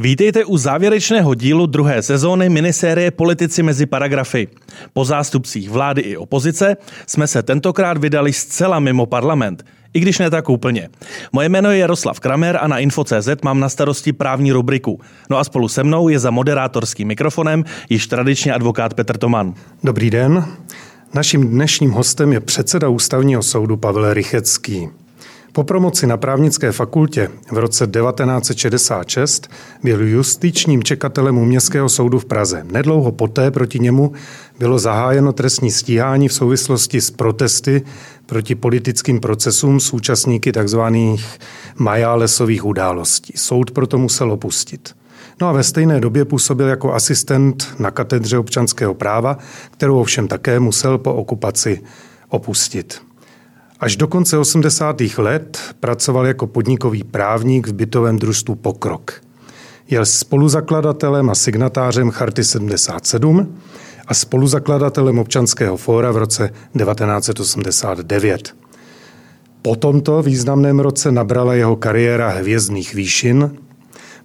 Vítejte u závěrečného dílu druhé sezóny minisérie Politici mezi paragrafy. Po zástupcích vlády i opozice jsme se tentokrát vydali zcela mimo parlament, i když ne tak úplně. Moje jméno je Jaroslav Kramer a na Info.cz mám na starosti právní rubriku. No a spolu se mnou je za moderátorským mikrofonem již tradičně advokát Petr Toman. Dobrý den. Naším dnešním hostem je předseda ústavního soudu Pavel Rychecký. Po promoci na právnické fakultě v roce 1966 byl justičním čekatelem u Městského soudu v Praze. Nedlouho poté proti němu bylo zahájeno trestní stíhání v souvislosti s protesty proti politickým procesům s účastníky tzv. majálesových událostí. Soud proto musel opustit. No a ve stejné době působil jako asistent na katedře občanského práva, kterou ovšem také musel po okupaci opustit. Až do konce 80. let pracoval jako podnikový právník v bytovém družstvu Pokrok. Je spoluzakladatelem a signatářem Charty 77 a spoluzakladatelem občanského fóra v roce 1989. Po tomto významném roce nabrala jeho kariéra hvězdných výšin.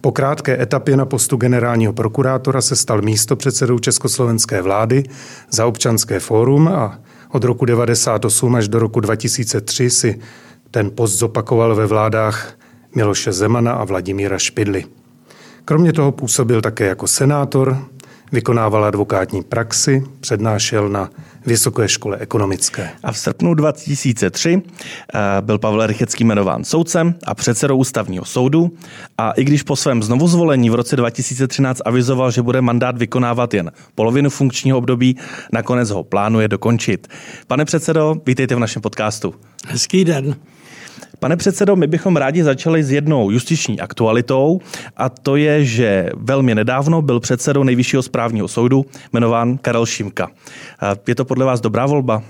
Po krátké etapě na postu generálního prokurátora se stal místopředsedou československé vlády za občanské fórum a od roku 1998 až do roku 2003 si ten post zopakoval ve vládách Miloše Zemana a Vladimíra Špidly. Kromě toho působil také jako senátor, vykonával advokátní praxi, přednášel na Vysoké škole ekonomické. A v srpnu 2003 eh, byl Pavel Rychecký jmenován soudcem a předsedou ústavního soudu a i když po svém znovuzvolení v roce 2013 avizoval, že bude mandát vykonávat jen polovinu funkčního období, nakonec ho plánuje dokončit. Pane předsedo, vítejte v našem podcastu. Hezký den. Pane předsedo, my bychom rádi začali s jednou justiční aktualitou a to je, že velmi nedávno byl předsedou Nejvyššího správního soudu jmenován Karel Šimka. Je to podle vás dobrá volba?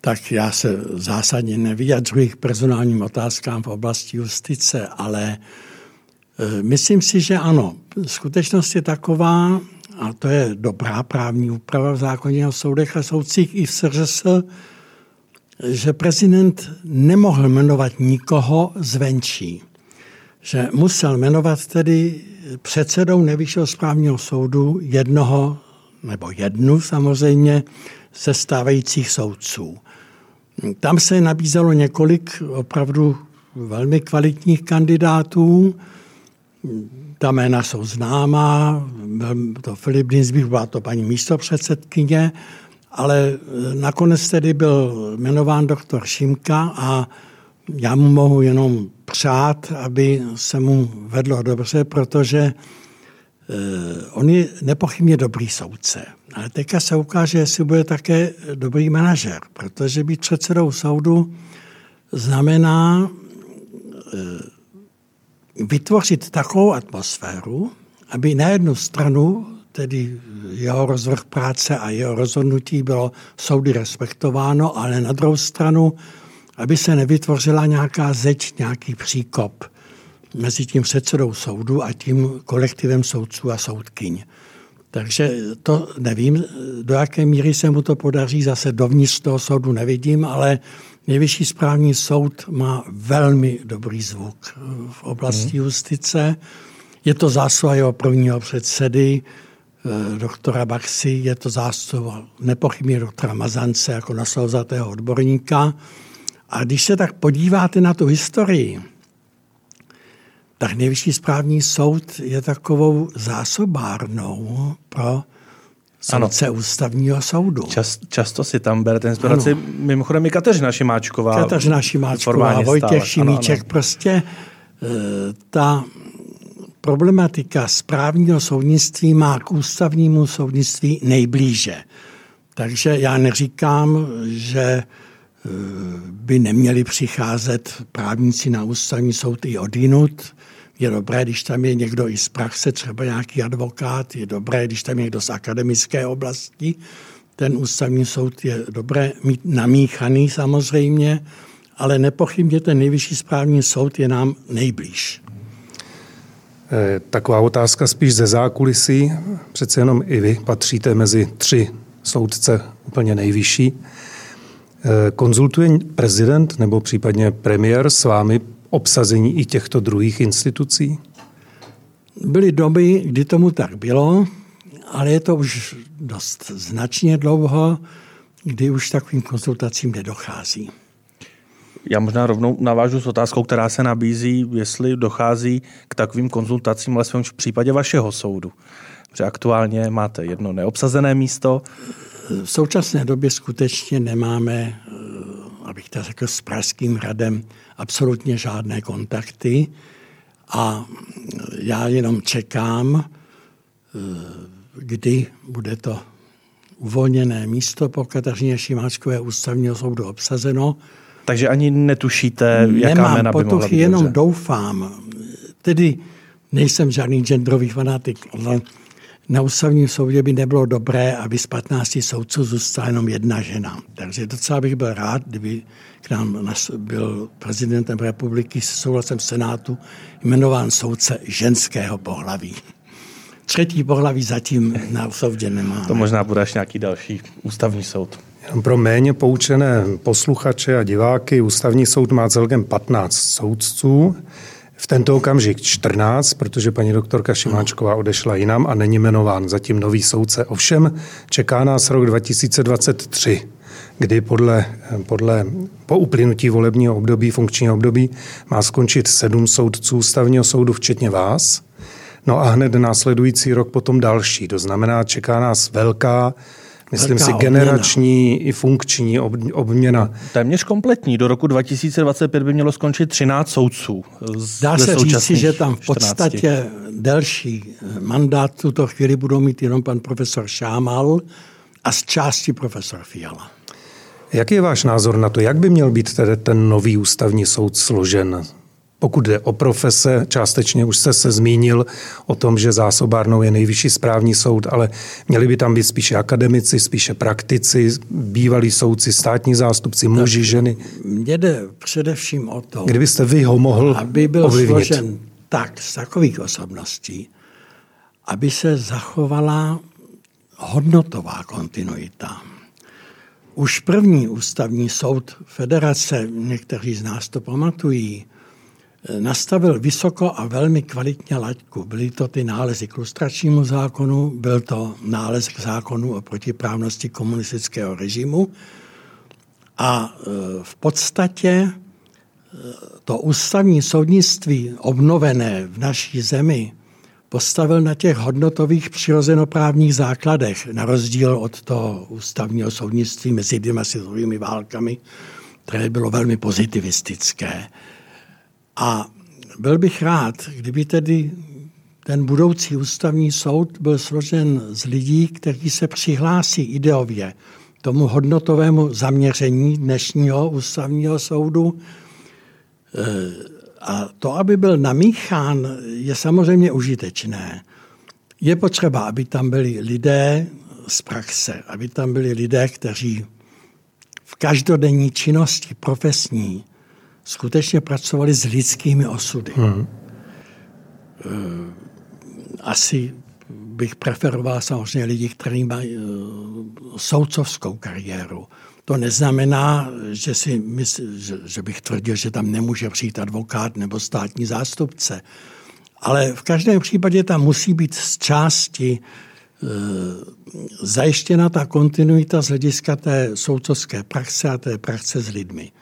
Tak já se zásadně nevyjadřuji k personálním otázkám v oblasti justice, ale e, myslím si, že ano. Skutečnost je taková, a to je dobrá právní úprava v zákoně o soudech a soudcích i v SRS, že prezident nemohl jmenovat nikoho zvenčí. Že musel jmenovat tedy předsedou nejvyššího správního soudu jednoho, nebo jednu samozřejmě, ze stávajících soudců. Tam se nabízelo několik opravdu velmi kvalitních kandidátů. Ta jména jsou známá, byl to Filip Dinsbych, byla to paní místopředsedkyně, ale e, nakonec tedy byl jmenován doktor Šimka a já mu mohu jenom přát, aby se mu vedlo dobře, protože e, on je nepochybně dobrý soudce. Ale teďka se ukáže, jestli bude také dobrý manažer, protože být předsedou soudu znamená e, vytvořit takovou atmosféru, aby na jednu stranu tedy jeho rozvrh práce a jeho rozhodnutí bylo soudy respektováno, ale na druhou stranu, aby se nevytvořila nějaká zeď, nějaký příkop mezi tím předsedou soudu a tím kolektivem soudců a soudkyň. Takže to nevím, do jaké míry se mu to podaří, zase dovnitř toho soudu nevidím, ale nejvyšší správní soud má velmi dobrý zvuk v oblasti hmm. justice. Je to zásluha jeho prvního předsedy, doktora Baxy, je to zástup nepochybně doktora Mazance jako nasloužatého odborníka. A když se tak podíváte na tu historii, tak nejvyšší správní soud je takovou zásobárnou pro soudce ano. ústavního soudu. Čas, často si tam berete inspiraci. Ano. Mimochodem i Kateřina Šimáčková. Kateřina Šimáčková, Vojtěch Šimíček. Ano, ano. Prostě e, ta problematika správního soudnictví má k ústavnímu soudnictví nejblíže. Takže já neříkám, že e, by neměli přicházet právníci na ústavní soud i odinut. Je dobré, když tam je někdo i z praxe, třeba nějaký advokát, je dobré, když tam je někdo z akademické oblasti. Ten ústavní soud je dobré mít namíchaný samozřejmě, ale nepochybně ten nejvyšší správní soud je nám nejblíž. Eh, taková otázka spíš ze zákulisí. Přece jenom i vy patříte mezi tři soudce úplně nejvyšší. Eh, konzultuje prezident nebo případně premiér s vámi obsazení i těchto druhých institucí? Byly doby, kdy tomu tak bylo, ale je to už dost značně dlouho, kdy už takovým konzultacím nedochází. Já možná rovnou navážu s otázkou, která se nabízí, jestli dochází k takovým konzultacím, alespoň v případě vašeho soudu. Protože aktuálně máte jedno neobsazené místo. V současné době skutečně nemáme, eh, abych to řekl, s Pražským hradem absolutně žádné kontakty a já jenom čekám, eh, kdy bude to uvolněné místo po Kateřině Šimáčkové ústavního soudu obsazeno. Takže ani netušíte, jaká Nemám jména by mohla být jenom dobře. doufám. Tedy nejsem žádný genderový fanatik, ale na ústavním soudě by nebylo dobré, aby z 15 soudců zůstala jenom jedna žena. Takže docela bych byl rád, kdyby k nám byl prezidentem republiky s souhlasem Senátu jmenován soudce ženského pohlaví. Třetí pohlaví zatím na soudě nemáme. To možná bude až nějaký další ústavní soud. Pro méně poučené posluchače a diváky ústavní soud má celkem 15 soudců. V tento okamžik 14, protože paní doktorka Šimáčková odešla jinam a není jmenován zatím nový soudce. Ovšem čeká nás rok 2023, kdy podle, podle po uplynutí volebního období, funkčního období, má skončit sedm soudců ústavního soudu, včetně vás. No a hned následující rok potom další. To znamená, čeká nás velká myslím si, generační obměna. i funkční obměna. Téměř kompletní. Do roku 2025 by mělo skončit 13 soudců. Dá se říci, že tam v podstatě 14. delší mandát tuto chvíli budou mít jenom pan profesor Šámal a z části profesor Fiala. Jaký je váš názor na to, jak by měl být tedy ten nový ústavní soud složen? Pokud jde o profese, částečně už jste se zmínil o tom, že zásobárnou je nejvyšší správní soud, ale měli by tam být spíše akademici, spíše praktici, bývalí soudci, státní zástupci, muži, tak ženy. Mně jde především o to, kdybyste vy ho mohl aby byl ovlivnit. složen tak, z takových osobností, aby se zachovala hodnotová kontinuita. Už první ústavní soud federace, někteří z nás to pamatují, nastavil vysoko a velmi kvalitně laťku. Byly to ty nálezy k lustračnímu zákonu, byl to nález k zákonu o protiprávnosti komunistického režimu a e, v podstatě e, to ústavní soudnictví obnovené v naší zemi postavil na těch hodnotových přirozenoprávních základech, na rozdíl od toho ústavního soudnictví mezi dvěma světovými válkami, které bylo velmi pozitivistické. A byl bych rád, kdyby tedy ten budoucí ústavní soud byl složen z lidí, kteří se přihlásí ideově tomu hodnotovému zaměření dnešního ústavního soudu. E, a to, aby byl namíchán, je samozřejmě užitečné. Je potřeba, aby tam byli lidé z praxe, aby tam byli lidé, kteří v každodenní činnosti profesní skutečně pracovali s lidskými osudy. Hmm. Asi bych preferoval samozřejmě lidi, kteří mají eh, soudcovskou kariéru. To neznamená, že, si mysl, že, že bych tvrdil, že tam nemůže přijít advokát nebo státní zástupce. Ale v každém případě tam musí být z části e, zajištěna ta kontinuita z hlediska té soudcovské praxe a té praxe s lidmi.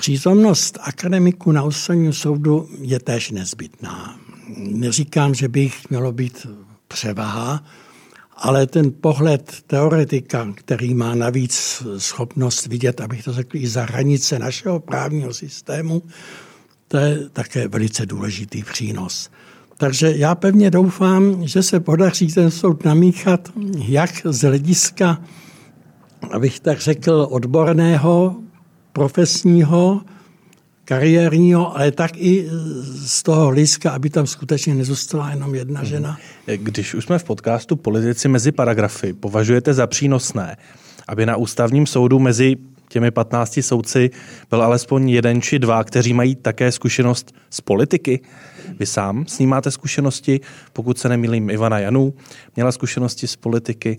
Přítomnost akademiků na ústavním soudu je též nezbytná. Neříkám, že by jich mělo být převaha, ale ten pohled teoretika, který má navíc schopnost vidět, abych to řekl, i za hranice našeho právního systému, to je také velice důležitý přínos. Takže já pevně doufám, že se podaří ten soud namíchat jak z hlediska, abych tak řekl, odborného profesního, kariérního, ale tak i z toho hlediska, aby tam skutečně nezůstala jenom jedna žena. Když už jsme v podcastu Politici mezi paragrafy, považujete za přínosné, aby na ústavním soudu mezi těmi 15 soudci byl alespoň jeden či dva, kteří mají také zkušenost z politiky. Vy sám s ním máte zkušenosti, pokud se nemýlím, Ivana Janů měla zkušenosti z politiky.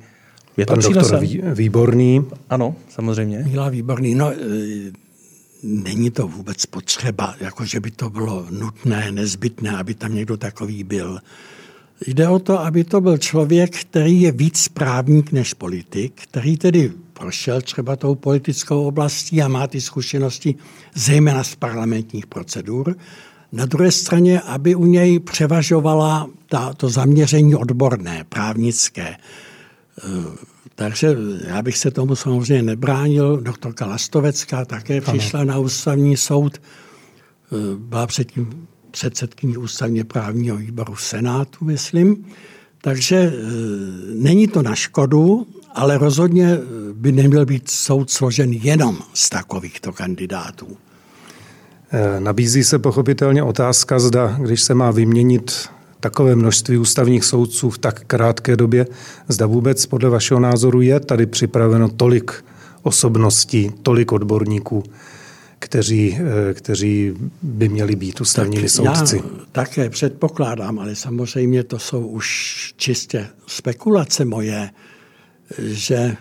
Je to Pan doktor Výborný. Ano, samozřejmě. Míla Výborný. No, e, není to vůbec potřeba, jako že by to bylo nutné, nezbytné, aby tam někdo takový byl. Jde o to, aby to byl člověk, který je víc právník než politik, který tedy prošel třeba tou politickou oblastí a má ty zkušenosti zejména z parlamentních procedur. Na druhé straně, aby u něj převažovala ta, to zaměření odborné, právnické. E, takže já bych se tomu samozřejmě nebránil. Doktorka Lastovecká také přišla ano. na ústavní soud. E, byla předtím předsedkyní ústavně právního výboru Senátu, myslím. Takže e, není to na škodu, ale rozhodně by neměl být soud složen jenom z takovýchto kandidátů. Nabízí se pochopitelně otázka, zda, když se má vyměnit takové množství ústavních soudců v tak krátké době, zda vůbec podle vašeho názoru je tady připraveno tolik osobností, tolik odborníků, kteří, eh, kteří by měli být ústavními tak soudci. Já také předpokládám, ale samozřejmě to jsou už čistě spekulace moje, že,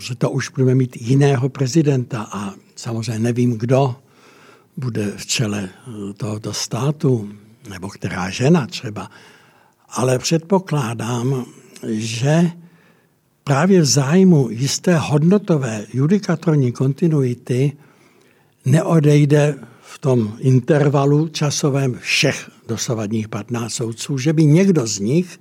že to už budeme mít jiného prezidenta a samozřejmě nevím, kdo bude v čele tohoto státu, nebo která žena třeba. Ale předpokládám, že právě v zájmu jisté hodnotové judikatorní kontinuity neodejde v tom intervalu časovém všech dosavadních 15 soudců, že by někdo z nich,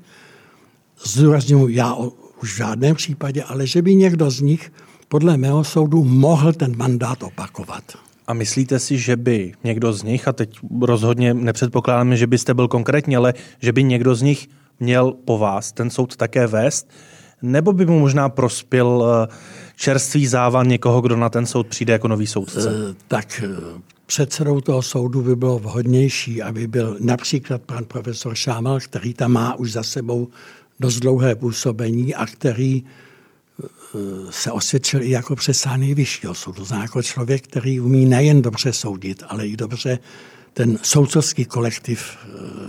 zdůraznuju já už v žádném případě, ale že by někdo z nich podle mého soudu mohl ten mandát opakovat. A myslíte si, že by někdo z nich, a teď rozhodně nepředpokládáme, že byste byl konkrétní, ale že by někdo z nich měl po vás ten soud také vést, nebo by mu možná prospěl eh, čerstvý závan někoho, kdo na ten soud přijde jako nový soudce? Eh, tak eh, předsedou toho soudu by bylo vhodnější, aby byl například pan profesor Šámal, který tam má už za sebou dost dlouhé působení a který se osvědčil i jako přesah nejvyššího soudu. Znamená jako člověk, který umí nejen dobře soudit, ale i dobře ten soudcovský kolektiv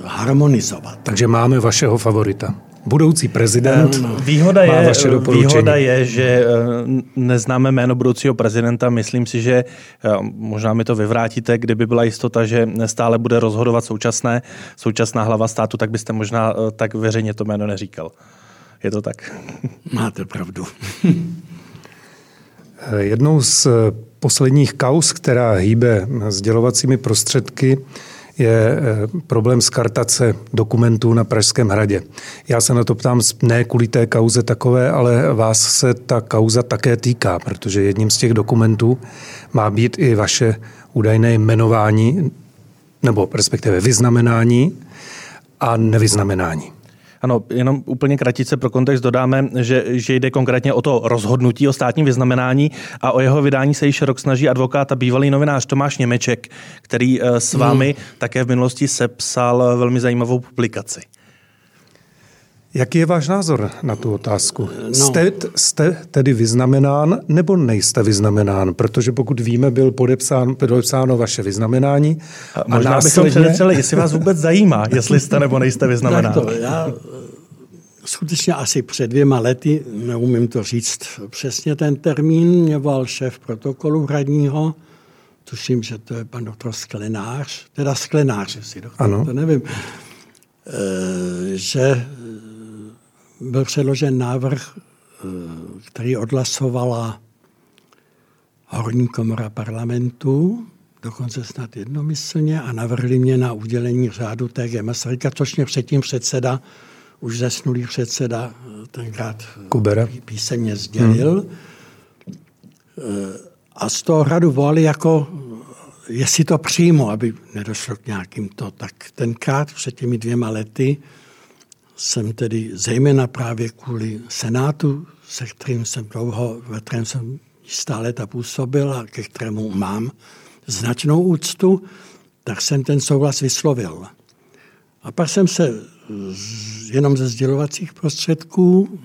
harmonizovat. Takže máme vašeho favorita budoucí prezident no, výhoda má je, vaše Výhoda je, že eh, neznáme jméno budoucího prezidenta. Myslím si, že eh, možná mi to vyvrátíte, kdyby byla jistota, že stále bude rozhodovat současné, současná hlava státu, tak byste možná eh, tak veřejně to jméno neříkal. Je to tak? Máte pravdu. Jednou z posledních kaus, která hýbe sdělovacími prostředky, je eh, problém skartace dokumentů na Pražském hradě. Já se na to ptám ne kvůli té kauze takové, ale vás se ta kauza také týká, protože jedním z těch dokumentů má být i vaše údajné jmenování, nebo respektive vyznamenání a nevyznamenání. Ano, jenom úplně kratice pro kontext dodáme, že, že jde konkrétně o to rozhodnutí o státním vyznamenání a o jeho vydání se již rok snaží advokát a bývalý novinář Tomáš Němeček, který eh, s vámi hmm. také v minulosti sepsal velmi zajímavou publikaci. Jaký je váš názor na tu otázku? No. Jste, jste tedy vyznamenán nebo nejste vyznamenán? Protože pokud víme, byl podepsán, podepsáno vaše vyznamenání. A možná a následně... bychom předepsali, jestli vás vůbec zajímá, jestli jste nebo nejste vyznamenán. Tak to, já skutečně asi před dvěma lety, neumím to říct přesně ten termín, mě volal šéf protokolu hradního, tuším, že to je pan doktor Sklenář, teda Sklenář, jestli doktor, ano. to nevím, eh, že byl předložen návrh, eh, který odhlasovala horní komora parlamentu, dokonce snad jednomyslně, a navrhli mě na udělení řádu TG Masaryka, což mě předtím předseda, už zesnulý předseda, eh, tenkrát Kubera. písemně sdělil. Hmm. A z toho hradu volali jako, jestli to přijmu, aby nedošlo k nějakým to. Tak tenkrát před těmi dvěma lety jsem tedy zejména právě kvůli Senátu, se kterým jsem dlouho, ve kterém jsem stále ta působil a ke kterému mám značnou úctu, tak jsem ten souhlas vyslovil. A pak jsem se jenom ze sdělovacích prostředků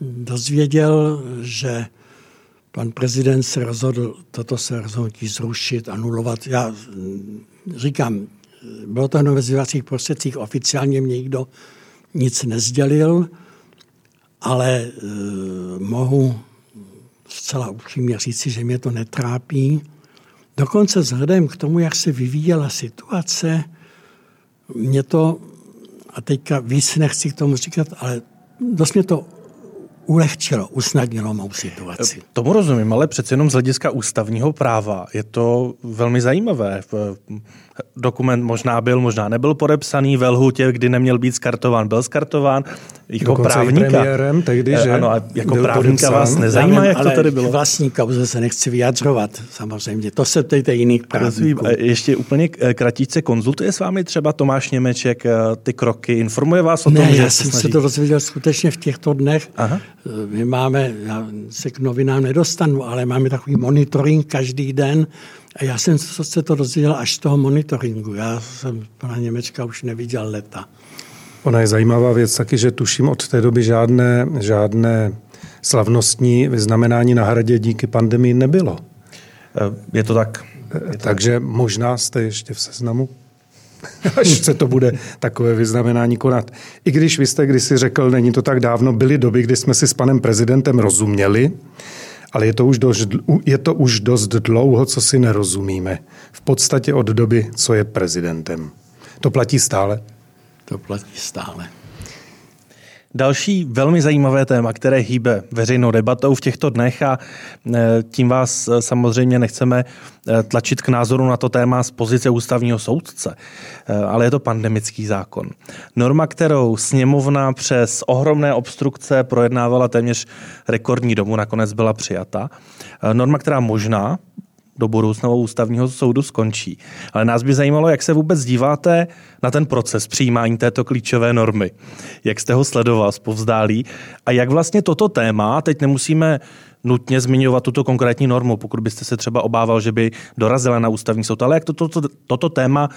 dozvěděl, že pan prezident se rozhodl toto se rozhodnutí zrušit, anulovat. Já říkám, bylo to jenom ve sdělovacích prostředcích, oficiálně mě nikdo nic nezdělil, ale e, mohu zcela upřímně říci, že mě to netrápí. dokonce vzhledem k tomu, jak se vyvíjela situace, mě to, a teďka víc nechci k tomu říkat, ale dost mě to ulehčilo, usnadnilo mou situaci. Tomu rozumím, ale přece jenom z hlediska ústavního práva je to velmi zajímavé dokument možná byl, možná nebyl podepsaný ve lhutě, kdy neměl být skartován, byl skartován. Jako Dokonce právníka. premiérem tehdy, že ano, a jako právníka vás nezajímá, jak to tady bylo? vlastní kauze se nechci vyjadřovat, samozřejmě. To se ptejte jiných právníků. Ještě úplně kratíce konzultuje s vámi třeba Tomáš Němeček eh, ty kroky, informuje vás o tom, ne, že já jsem se to dozvěděl skutečně v těchto dnech. Aha. My máme, já se k novinám nedostanu, ale máme takový monitoring každý den, a já jsem se to dozvěděl až z toho monitoringu. Já jsem pana Němečka už neviděl leta. Ona je zajímavá věc taky, že tuším od té doby žádné, žádné slavnostní vyznamenání na hradě díky pandemii nebylo. Eh, je to tak. Je to Takže tak. možná jste ještě v seznamu, až se to bude takové vyznamenání konat. I když vy jste kdysi řekl, není to tak dávno, byly doby, kdy jsme si s panem prezidentem rozuměli, ale je to, už dost, je to už dost dlouho, co si nerozumíme. V podstatě od doby, co je prezidentem. To platí stále? To platí stále. Další velmi zajímavé téma, které hýbe veřejnou debatou v těchto dnech a e, tím vás e, samozřejmě nechceme e, tlačit k názoru na to téma z pozice ústavního soudce, ale je to pandemický zákon. Norma, kterou sněmovna přes ohromné obstrukce projednávala téměř rekordní dobu, nakonec byla přijata. Norma, která možná do budoucna ústavního soudu skončí. Ale nás by zajímalo, jak se vůbec díváte na ten proces přijímání této klíčové normy. Jak jste ho sledoval zpovzdálí a jak vlastně toto téma, teď nemusíme nutně zmiňovat tuto konkrétní normu, pokud byste se třeba obával, že by dorazila na ústavní soud, ale jak toto, toto, toto téma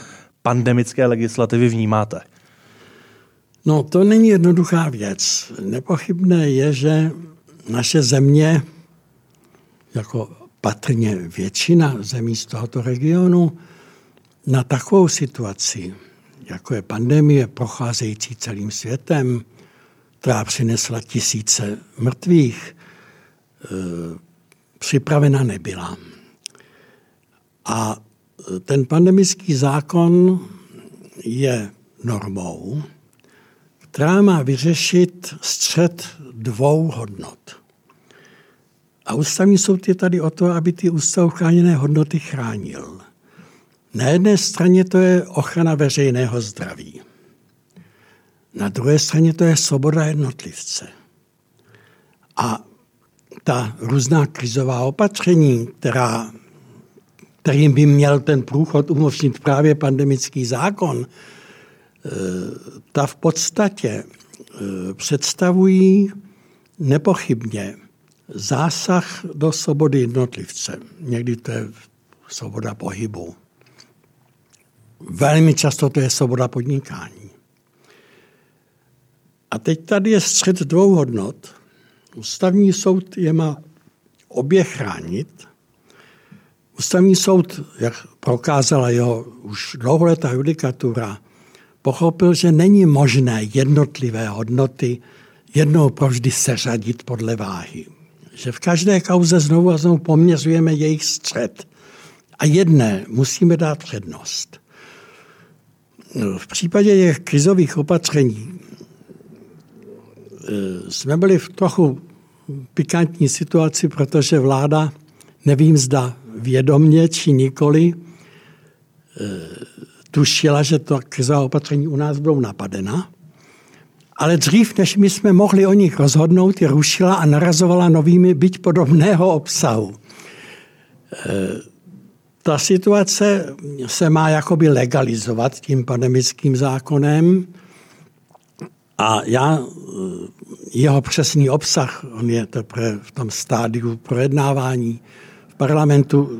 pandemické legislativy vnímáte? No, to není jednoduchá věc. Nepochybné je, že naše země jako patrně většina zemí z tohoto regionu na takovou situaci, jako je pandemie procházející celým světem, která přinesla tisíce mrtvých, e, připravena nebyla. A ten pandemický zákon je normou, která má vyřešit střed dvou hodnot. A ústavní soud je tady o to, aby ty ústavou chráněné hodnoty chránil. Na jedné straně to je ochrana veřejného zdraví. Na druhé straně to je svoboda jednotlivce. A ta různá krizová opatření, která, kterým by měl ten průchod umožnit právě pandemický zákon, eh, ta v podstatě eh, představují nepochybně zásah do svobody jednotlivce. Někdy to je svoboda pohybu. Velmi často to je svoboda podnikání. A teď tady je střed dvou hodnot. Ústavní soud je má obě chránit. Ústavní soud, jak prokázala jeho už dlouholetá judikatura, pochopil, že není možné jednotlivé hodnoty jednou provždy seřadit podle váhy že v každé kauze znovu a znovu poměřujeme jejich střed. A jedné musíme dát přednost. V případě těch krizových opatření eh, jsme byli v trochu pikantní situaci, protože vláda, nevím zda vědomně či nikoli, eh, tušila, že to krizová opatření u nás budou napadena ale dřív, než my jsme mohli o nich rozhodnout, je rušila a narazovala novými, byť podobného obsahu. E, ta situace se má jakoby legalizovat tím pandemickým zákonem a já e, jeho přesný obsah, on je teprve v tom stádiu projednávání v parlamentu, e,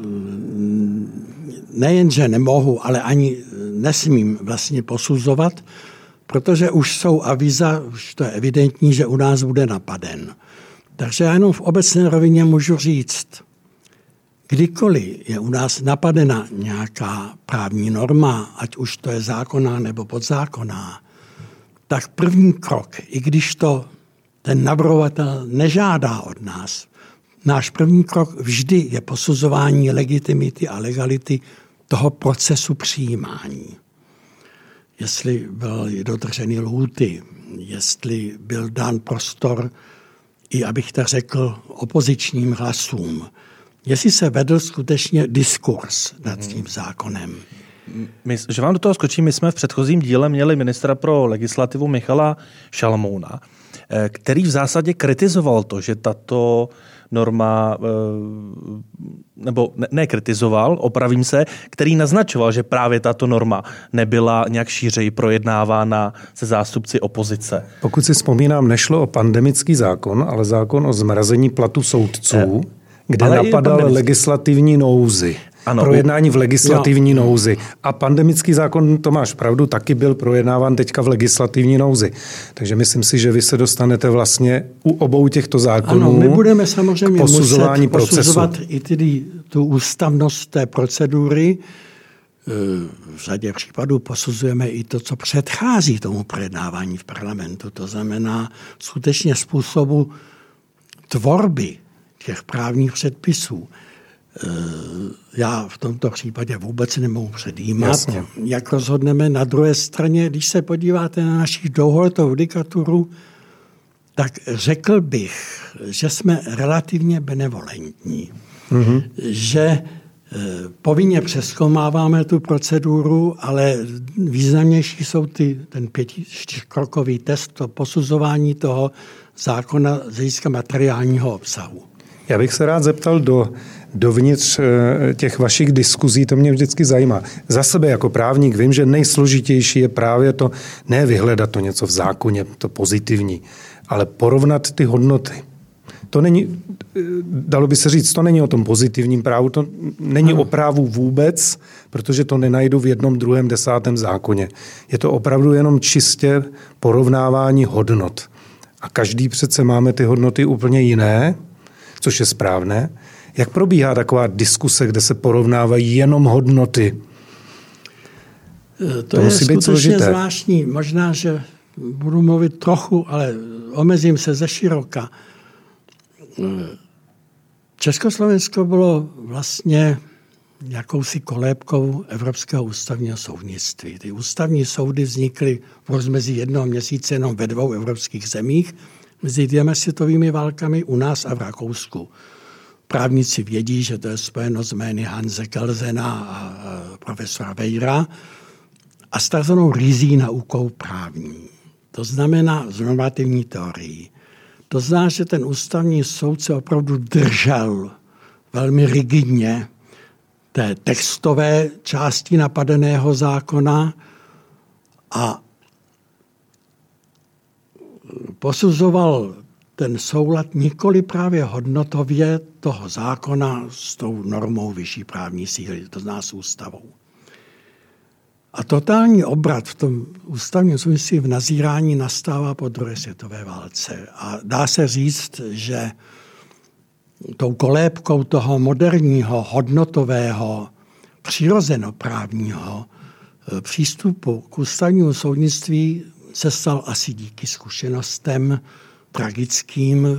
nejenže nemohu, ale ani nesmím vlastně posuzovat, protože už jsou avíza, už to je evidentní, že u nás bude napaden. Takže já jenom v obecné rovině můžu říct, kdykoliv je u nás napadena nějaká právní norma, ať už to je zákonná nebo podzákonná, tak první krok, i když to ten navrhovatel nežádá od nás, náš první krok vždy je posuzování legitimity a legality toho procesu přijímání. Jestli byl dodržený lhůty, jestli byl dán prostor i, abych to řekl, opozičním hlasům, jestli se vedl skutečně diskurs nad mhm. tím zákonem. My, že vám do toho skočím, my jsme v předchozím díle měli ministra pro legislativu Michala Šalmouna, eh, který v zásadě kritizoval to, že tato norma, eh, nebo ne, ne kritizoval, opravím se, který naznačoval, že právě tato norma nebyla nějak šířeji projednávána se zástupci opozice. Pokud si vzpomínám, nešlo o pandemický zákon, ale zákon o zmrazení platu soudců, eh, kde ale napadal legislativní nouzy. Ano, projednání v legislativní no. nouzi. A pandemický zákon, to máš pravdu, taky byl projednáván teďka v legislativní nouzi. Takže myslím si, že vy se dostanete vlastně u obou těchto zákonů ano, my budeme samozřejmě posuzování muset posuzovat i tedy tu ústavnost té procedury. E, v řadě případů posuzujeme i to, co předchází tomu projednávání v parlamentu. To znamená skutečně způsobu tvorby těch právních předpisů. Já v tomto případě vůbec nemohu předjímat, Jasně. jak rozhodneme. Na druhé straně, když se podíváte na naši dlouholetou judikaturu, tak řekl bych, že jsme relativně benevolentní. Mm-hmm. Že eh, povinně přeskoumáváme tu proceduru, ale významnější jsou ty, ten pěti, čtyřkrokový test, to posuzování toho zákona z hlediska materiálního obsahu. Já bych se rád zeptal do, dovnitř eh, těch vašich diskuzí, to mě vždycky zajímá. Za sebe jako právník vím, že nejsložitější je právě to, ne vyhledat to něco v zákoně, to pozitivní, ale porovnat ty hodnoty. To není, eh, dalo by se říct, to není o tom pozitivním právu, to není o právu vůbec, protože to nenajdu v jednom, druhém, desátém zákoně. Je to opravdu jenom čistě porovnávání hodnot. A každý přece máme ty hodnoty úplně jiné, což je správné. Jak probíhá taková diskuse, kde se porovnávají jenom hodnoty? To, to je musí být skutečně zvláštní. Možná, že budu mluvit trochu, ale omezím se ze široka. Československo bylo vlastně jakousi kolébkou Evropského ústavního soudnictví. Ty ústavní soudy vznikly v rozmezí jednoho měsíce jenom ve dvou evropských zemích, mezi dvěma světovými válkami u nás a v Rakousku. Právníci vědí, že to je spojeno s jmény Hanse Kelzena a profesora Vejra a s takzvanou rizí naukou právní. To znamená z normativní teorii. To znamená, že ten ústavní soud se opravdu držel velmi rigidně té textové části napadeného zákona a posuzoval ten soulad nikoli právě hodnotově toho zákona s tou normou vyšší právní síly, to zná s ústavou. A totální obrat v tom ústavním souvisí v nazírání nastává po druhé světové válce. A dá se říct, že tou kolébkou toho moderního, hodnotového, přirozenoprávního eh, přístupu k ústavnímu soudnictví se stal asi díky zkušenostem tragickým e,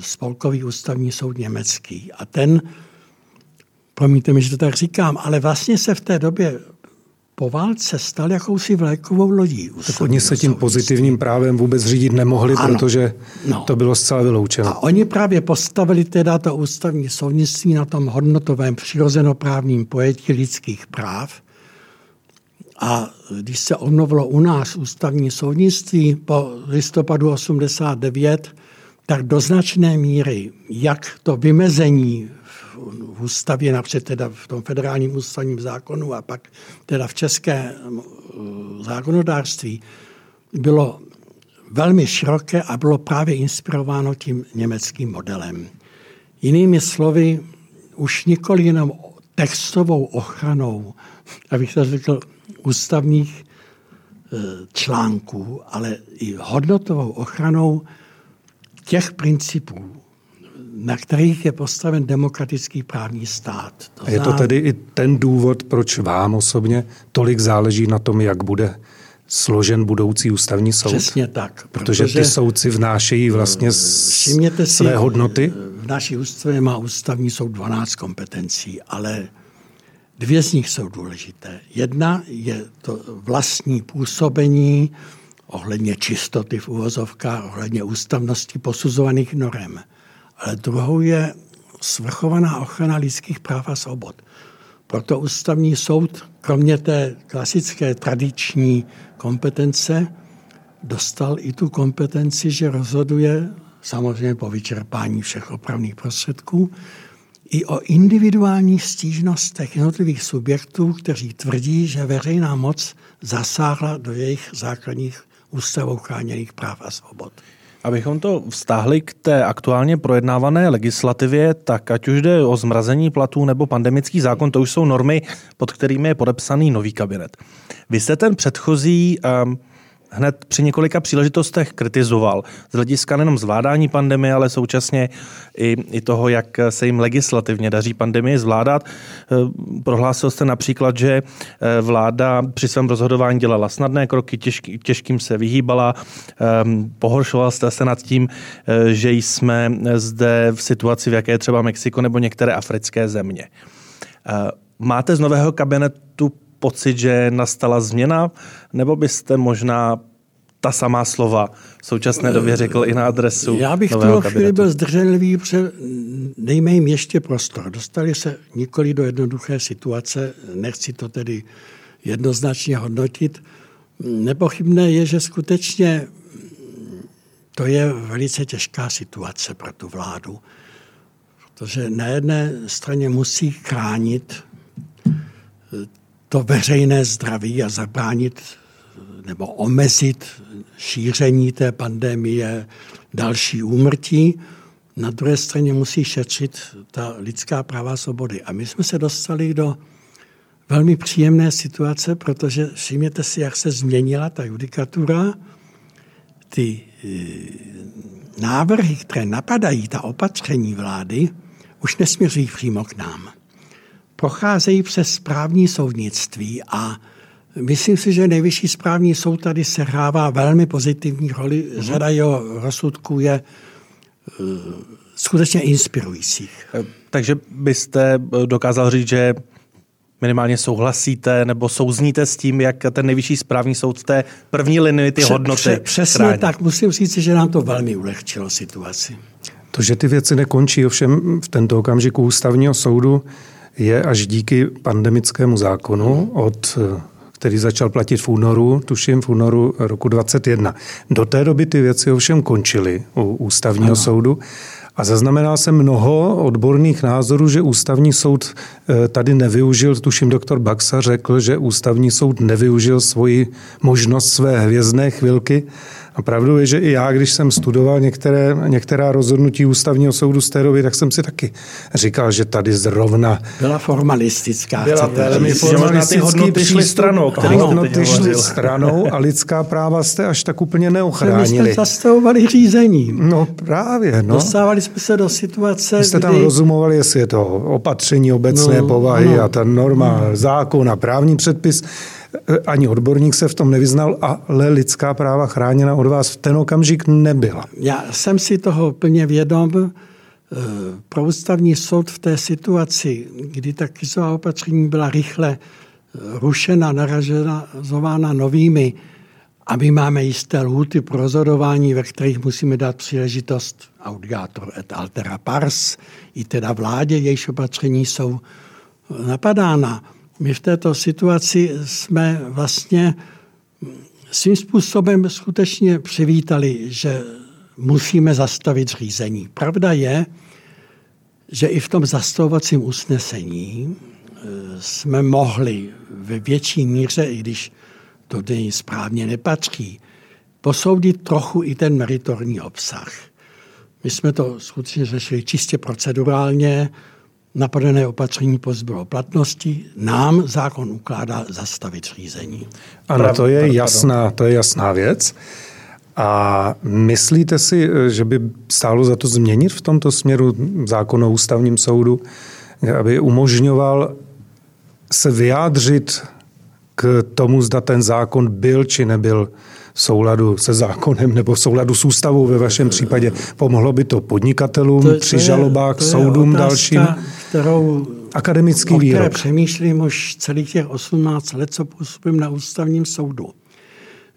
Spolkový ústavní soud německý. A ten, promiňte mi, že to tak říkám, ale vlastně se v té době po válce stal jakousi vlékovou lodí. Tak oni se tím pozitivním právem vůbec řídit nemohli, ano, protože no. to bylo zcela vyloučeno. A oni právě postavili teda to ústavní soudnictví na tom hodnotovém přirozenoprávním pojetí lidských práv, a když se obnovilo u nás ústavní soudnictví po listopadu 89, tak do značné míry, jak to vymezení v ústavě, napřed teda v tom federálním ústavním zákonu a pak teda v české zákonodárství, bylo velmi široké a bylo právě inspirováno tím německým modelem. Jinými slovy, už nikoli jenom textovou ochranou, abych to řekl ústavních eh, článků, ale i hodnotovou ochranou těch principů, na kterých je postaven demokratický právní stát. To je to tedy i ten důvod, proč vám osobně tolik záleží na tom, jak bude složen budoucí ústavní soud? Přesně tak. Protože, protože ty soudci vnášejí vlastně své si, hodnoty? V naší ústavě má ústavní soud 12 kompetencí, ale dvě z nich jsou důležité. Jedna je to vlastní působení ohledně čistoty v uvozovkách, ohledně ústavnosti posuzovaných norem. Ale druhou je svrchovaná ochrana lidských práv a svobod. Proto ústavní soud, kromě té klasické tradiční kompetence, dostal i tu kompetenci, že rozhoduje, samozřejmě po vyčerpání všech opravných prostředků, i o individuálních stížnostech jednotlivých subjektů, kteří tvrdí, že veřejná moc zasáhla do jejich základních ústavou chráněných práv a svobod. Abychom to vztáhli k té aktuálně projednávané legislativě, tak ať už jde o zmrazení platů nebo pandemický zákon, to už jsou normy, pod kterými je podepsaný nový kabinet. Vy jste ten předchozí um, hned při několika příležitostech kritizoval z hlediska nejenom zvládání pandemie, ale současně i, i toho, jak se jim legislativně daří pandemii zvládat. Eh, prohlásil jste například, že eh, vláda při svém rozhodování dělala snadné kroky, těžký, těžkým se vyhýbala. Ehm, pohoršoval jste se nad tím, že jsme zde v situaci, v jaké je třeba Mexiko nebo některé africké země. Máte z nového kabinetu pocit, že nastala změna, nebo byste možná ta samá slova v současné době řekl i na adresu Já bych toho chvíli byl zdrženlivý, protože dejme jim ještě prostor. Dostali se nikoli do jednoduché situace, nechci to tedy jednoznačně hodnotit. Nepochybné je, že skutečně to je velice těžká situace pro tu vládu, protože na jedné straně musí chránit to veřejné zdraví a zabránit nebo omezit šíření té pandemie, další úmrtí. Na druhé straně musí šetřit ta lidská práva svobody. A my jsme se dostali do velmi příjemné situace, protože všimněte si, jak se změnila ta judikatura. Ty e, návrhy, které napadají, ta opatření vlády, už nesměřují přímo k nám procházejí přes správní soudnictví a myslím si, že nejvyšší správní soud tady sehrává velmi pozitivní roli. Mm-hmm. Řada jeho rozsudků je uh, skutečně inspirujících. Eh, takže byste eh, dokázal říct, že minimálně souhlasíte nebo souzníte s tím, jak ten nejvyšší správní soud v té první linii ty hodnoty pře, Přesně chrání. tak. Musím říct, že nám to velmi ulehčilo situaci. To, že ty věci nekončí ovšem v tento okamžiku ústavního soudu, je až díky pandemickému zákonu, od, který začal platit v únoru, tuším v únoru roku 2021. Do té doby ty věci ovšem končily u ústavního ano. soudu. A zaznamenal jsem mnoho odborných názorů, že ústavní soud eh, tady nevyužil, tuším doktor Baxa řekl, že ústavní soud nevyužil svoji možnost své hvězdné chvilky a pravdou je, že i já, když jsem studoval některé, některá rozhodnutí ústavního soudu z té doby, tak jsem si taky říkal, že tady zrovna... Byla formalistická. Byla velmi formalistický hodnoty šly stranou, který hodnoty šly stranou a lidská práva jste až tak úplně neochránili. My jsme zastavovali řízení. No právě. No. Dostávali jsme se do situace, Vy jste tam rozumovali, jestli je to opatření obecné no, povahy no. a ta norma, no. zákon a právní předpis ani odborník se v tom nevyznal, ale lidská práva chráněna od vás v ten okamžik nebyla. Já jsem si toho plně vědom. Eh, pro ústavní soud v té situaci, kdy ta krizová opatření byla rychle eh, rušena, naražována novými, a my máme jisté lhuty pro rozhodování, ve kterých musíme dát příležitost audiator et altera pars, i teda vládě, jejíž opatření jsou napadána my v této situaci jsme vlastně svým způsobem skutečně přivítali, že musíme zastavit řízení. Pravda je, že i v tom zastavovacím usnesení eh, jsme mohli ve větší míře, i když to není správně nepatří, posoudit trochu i ten meritorní obsah. My jsme to skutečně řešili čistě procedurálně, napadené opatření pozbylo platnosti, nám zákon ukládá zastavit řízení. Ano, to je jasná, to je jasná věc. A myslíte si, že by stálo za to změnit v tomto směru zákon o ústavním soudu, aby umožňoval se vyjádřit k tomu, zda ten zákon byl či nebyl v souladu se zákonem nebo v souladu s ústavou ve vašem případě. Pomohlo by to podnikatelům to, při to žalobách, k soudům otázka, dalším? Kterou, Akademický o výrok. přemýšlím už celých těch 18 let, co působím na ústavním soudu.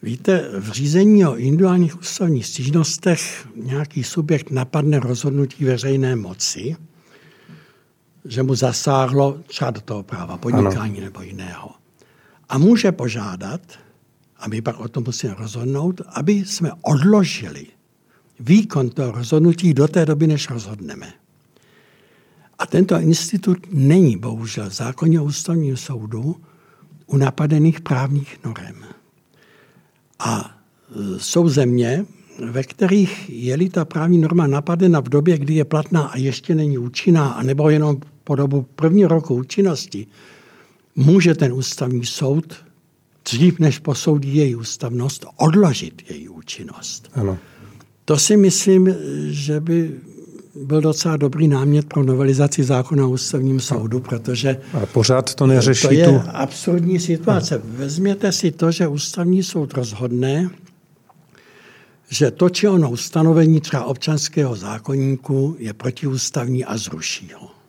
Víte, v řízení o individuálních ústavních stížnostech nějaký subjekt napadne rozhodnutí veřejné moci, že mu zasáhlo třeba do toho práva podnikání ano. nebo jiného. A může požádat, a my pak o tom musíme rozhodnout, aby jsme odložili výkon toho rozhodnutí do té doby, než rozhodneme. A tento institut není bohužel v zákoně o ústavním soudu u napadených právních norem. A e, jsou země, ve kterých je-li ta právní norma napadena v době, kdy je platná a ještě není účinná, anebo jenom po dobu prvního roku účinnosti, může ten ústavní soud dřív než posoudí její ústavnost, odložit její účinnost. Ano. To si myslím, že by byl docela dobrý námět pro novelizaci zákona o ústavním soudu, protože... A pořád to neřeší To je tu... absurdní situace. No. Vezměte si to, že ústavní soud rozhodne, že to, či ono ustanovení třeba občanského zákonníku je protiústavní a zruší ho.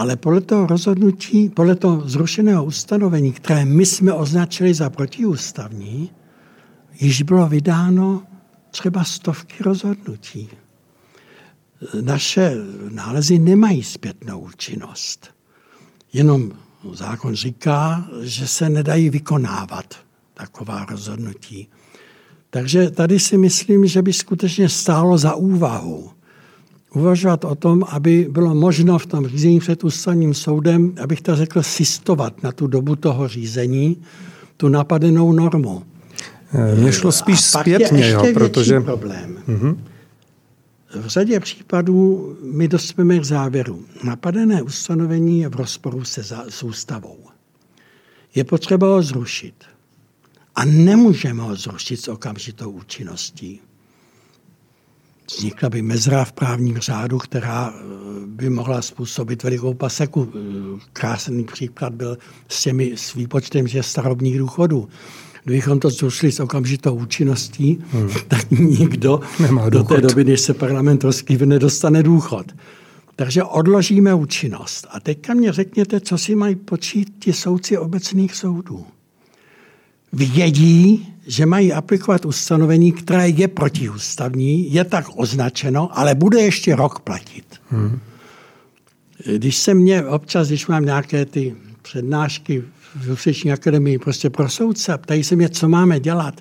Ale podle toho rozhodnutí, podle toho zrušeného ustanovení, které my jsme označili za protiústavní, již bylo vydáno třeba stovky rozhodnutí. Naše nálezy nemají zpětnou účinnost. Jenom zákon říká, že se nedají vykonávat taková rozhodnutí. Takže tady si myslím, že by skutečně stálo za úvahu uvažovat o tom, aby bylo možno v tom řízení před ústavním soudem, abych to řekl, sistovat na tu dobu toho řízení tu napadenou normu. Eh, mně šlo spíš A zpětně, jo, protože... problém. Mm-hmm. V řadě případů my dospěme k závěru. Napadené ustanovení je v rozporu se za, s ústavou. Je potřeba ho zrušit. A nemůžeme ho zrušit s okamžitou účinností vznikla by mezra v právním řádu, která eh, by mohla způsobit velikou paseku. Eh, krásný příklad byl s těmi s výpočtem že starobních důchodů. Kdybychom to zrušili s okamžitou účinností, hmm. tak nikdo Nemá do té doby, než se parlament rozkýve, nedostane důchod. Takže odložíme účinnost. A teďka mě řekněte, co si mají počít ti soudci obecných soudů. Vědí, že mají aplikovat ustanovení, které je protiústavní, je tak označeno, ale bude ještě rok platit. Hmm. Když se mě občas, když mám nějaké ty přednášky v Justiční akademii prostě pro soudce a ptají se mě, co máme dělat,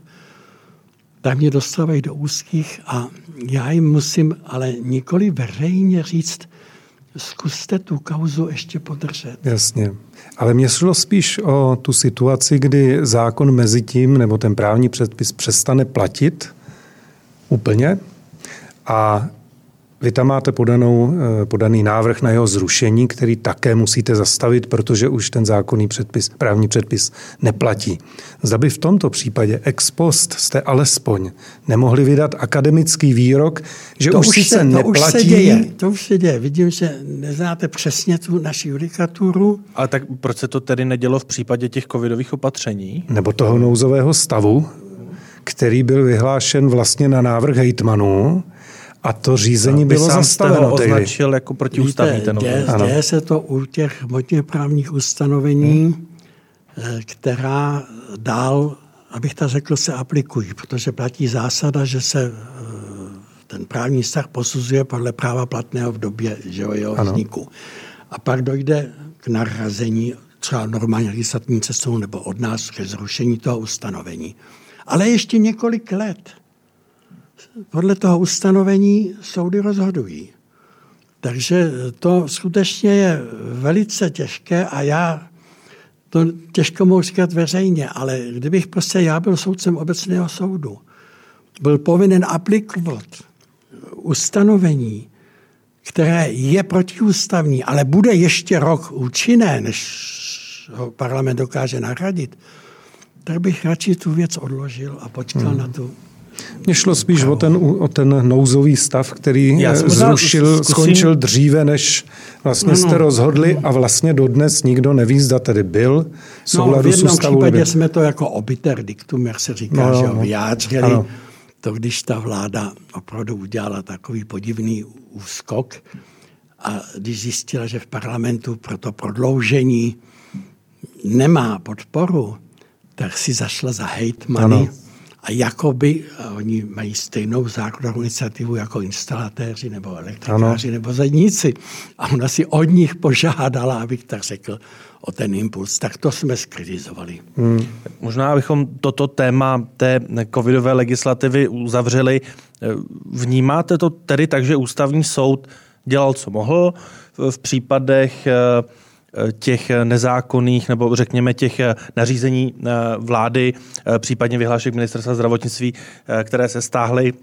tak mě dostávají do úzkých a já jim musím ale nikoli veřejně říct, zkuste tu kauzu ještě podržet. Jasně. Ale mě šlo spíš o tu situaci, kdy zákon mezi tím, nebo ten právní předpis přestane platit úplně a vy tam máte podanou, eh, podaný návrh na jeho zrušení, který také musíte zastavit, protože už ten zákonný předpis, právní předpis neplatí. Zda by v tomto případě ex post jste alespoň nemohli vydat akademický výrok, že to už, už sice se, to neplatí. Už se děje, to už se děje. Vidím, že neznáte přesně tu naši judikaturu. Ale tak proč se to tedy nedělo v případě těch covidových opatření? Nebo toho nouzového stavu, který byl vyhlášen vlastně na návrh hejtmanů, a to řízení bylo sám zastaveno. Ho označil jako protiústavní Víte, ten děje, děje se to u těch hmotně právních ustanovení, hmm. která dál, abych tak řekl, se aplikují, protože platí zásada, že se eh, ten právní vztah posuzuje podle práva platného v době že jo, jeho vzniku. A pak dojde k narazení třeba normální legislativní cestou nebo od nás ke zrušení toho ustanovení. Ale ještě několik let podle toho ustanovení soudy rozhodují. Takže to skutečně je velice těžké a já to těžko mohu říkat veřejně, ale kdybych prostě já byl soudcem obecného soudu, byl povinen aplikovat ustanovení, které je protiústavní, ale bude ještě rok účinné, než ho parlament dokáže nahradit, tak bych radši tu věc odložil a počkal hmm. na tu Mně šlo spíš o ten, o ten nouzový stav, který Já zrušil, zkusím... skončil dříve, než vlastně jste rozhodli a vlastně dodnes nikdo neví, zda tedy byl v no, v jednom případě jsme to jako obiter diktum, jak se říká, no, že no, vyjádřili. Ano. To, když ta vláda opravdu udělala takový podivný úskok a když zjistila, že v parlamentu pro to prodloužení nemá podporu, tak si zašla za hejtmany a jakoby a oni mají stejnou zákonnou iniciativu jako instalatéři nebo elektrikáři ano. nebo zedníci. A ona si od nich požádala, abych tak řekl, o ten impuls. Tak to jsme skritizovali. Hmm. Možná bychom toto téma té covidové legislativy uzavřeli. Vnímáte to tedy tak, že ústavní soud dělal, co mohl v případech těch nezákonných nebo řekněme těch nařízení vlády, případně vyhlášek ministerstva zdravotnictví, které se stáhly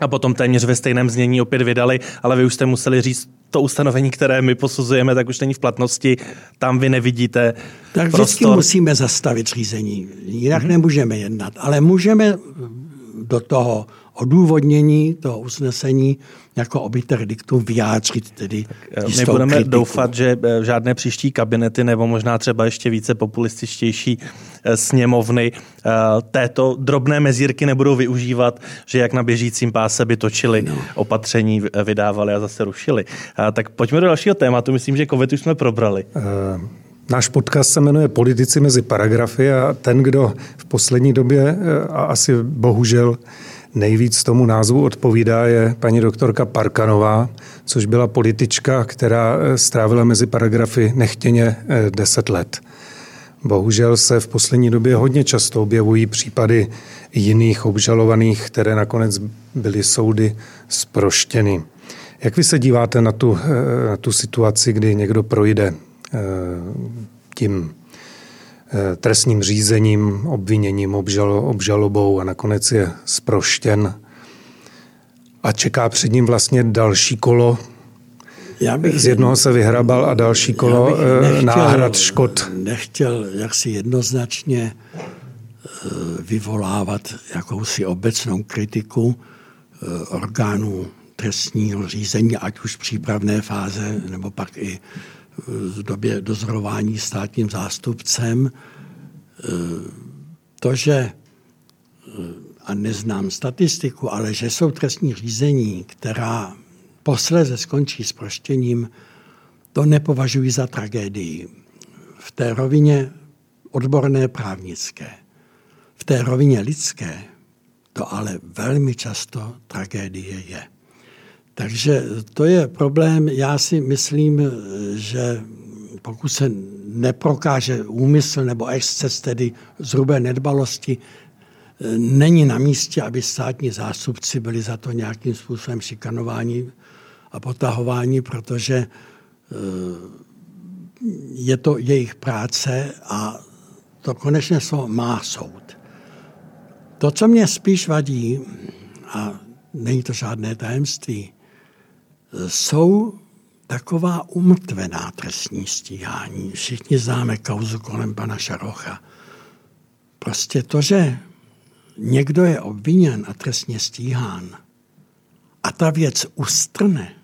a potom téměř ve stejném znění opět vydali, ale vy už jste museli říct, to ustanovení, které my posuzujeme, tak už není v platnosti, tam vy nevidíte Tak vždycky prostor. musíme zastavit řízení, jinak hmm. nemůžeme jednat, ale můžeme do toho odůvodnění toho usnesení jako obiter diktum vyjádřit tedy My budeme kritiku. doufat, že eh, žádné příští kabinety nebo možná třeba ještě více populističtější eh, sněmovny eh, této drobné mezírky nebudou využívat, že jak na běžícím páse by točili no. opatření, vydávali a zase rušili. Tak pojďme do dalšího tématu. Myslím, že COVID už jsme probrali. Uh... Náš podcast se jmenuje Politici mezi paragrafy a ten, kdo v poslední době a asi bohužel nejvíc tomu názvu odpovídá, je paní doktorka Parkanová, což byla politička, která eh, strávila mezi paragrafy nechtěně 10 eh, let. Bohužel se v poslední době hodně často objevují případy jiných obžalovaných, které nakonec byly soudy zproštěny. Jak vy se díváte na tu, eh, na tu situaci, kdy někdo projde tím trestním řízením, obviněním, obžalo, obžalobou a nakonec je zproštěn a čeká před ním vlastně další kolo. Já bych, Z jednoho se vyhrabal a další kolo eh, nechtěl, náhrad škod. Nechtěl jaksi jednoznačně eh, vyvolávat jakousi obecnou kritiku orgánů trestního řízení, ať už v přípravné fáze, nebo pak i v době dozorování státním zástupcem. To, že, a neznám statistiku, ale že jsou trestní řízení, která posléze skončí s proštěním, to nepovažuji za tragédii. V té rovině odborné právnické, v té rovině lidské, to ale velmi často tragédie je. Takže to je problém. Já si myslím, že pokud se neprokáže úmysl nebo exces, tedy zhrubé nedbalosti, není na místě, aby státní zástupci byli za to nějakým způsobem šikanováni a potahováni, protože eh, je to jejich práce a to konečně slovo má soud. To, co mě spíš vadí, a není to žádné tajemství, jsou taková umrtvená trestní stíhání. Všichni známe kauzu kolem pana Šarocha. Prostě to, že někdo je obviněn a trestně stíhán a ta věc ustrne,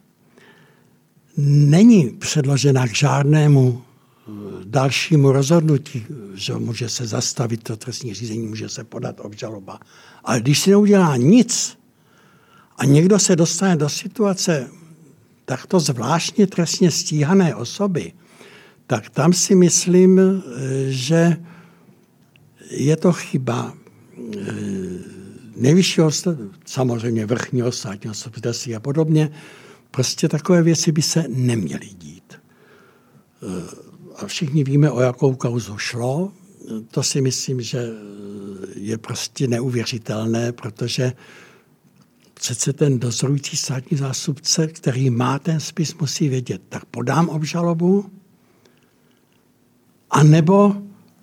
není předložena k žádnému eh, dalšímu rozhodnutí, že může se zastavit to trestní řízení, může se podat obžaloba. Ale když si neudělá nic a někdo se dostane do situace, takto zvláštně trestně stíhané osoby, tak tam si myslím, že je to chyba eh, nejvyššího, samozřejmě vrchního státního zastupitelství a podobně. Prostě takové věci by se neměly dít. Eh, a všichni víme, o jakou kauzu šlo. To si myslím, že je prostě neuvěřitelné, protože přece ten dozorující státní zástupce, který má ten spis, musí vědět, tak podám obžalobu, anebo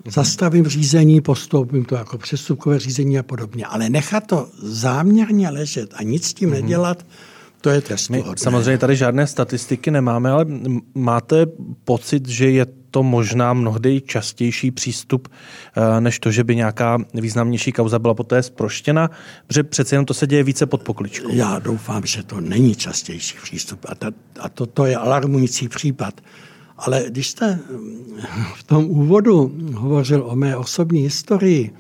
zastavím řízení, postoupím to jako přestupkové řízení a podobně. Ale nechat to záměrně ležet a nic s tím mm-hmm. nedělat, to je trestuhodné. Samozřejmě tady žádné statistiky nemáme, ale máte pocit, že je to možná mnohdy častější přístup, eh, než to, že by nějaká významnější kauza byla poté zproštěna, protože přece jenom to se děje více pod pokličkou. Já doufám, že to není častější přístup a, ta, a to, to je alarmující případ. Ale když jste v tom úvodu hovořil o mé osobní historii,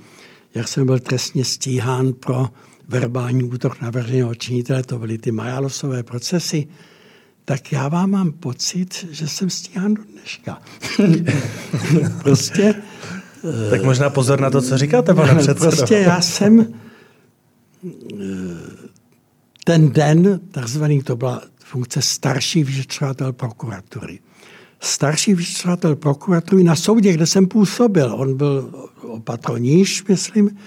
jak jsem byl trestně stíhán pro verbální útok na veřejného činitele, to byly ty Majálosové procesy, tak já vám mám pocit, že jsem stíhán do dneška. prostě... Tak možná pozor na to, co říkáte, pane předsedo. Prostě já jsem eh, ten den, takzvaný, to byla funkce starší vyšetřovatel prokuratury. Starší vyšetřovatel prokuratury na soudě, kde jsem působil, on byl opatroníž, myslím,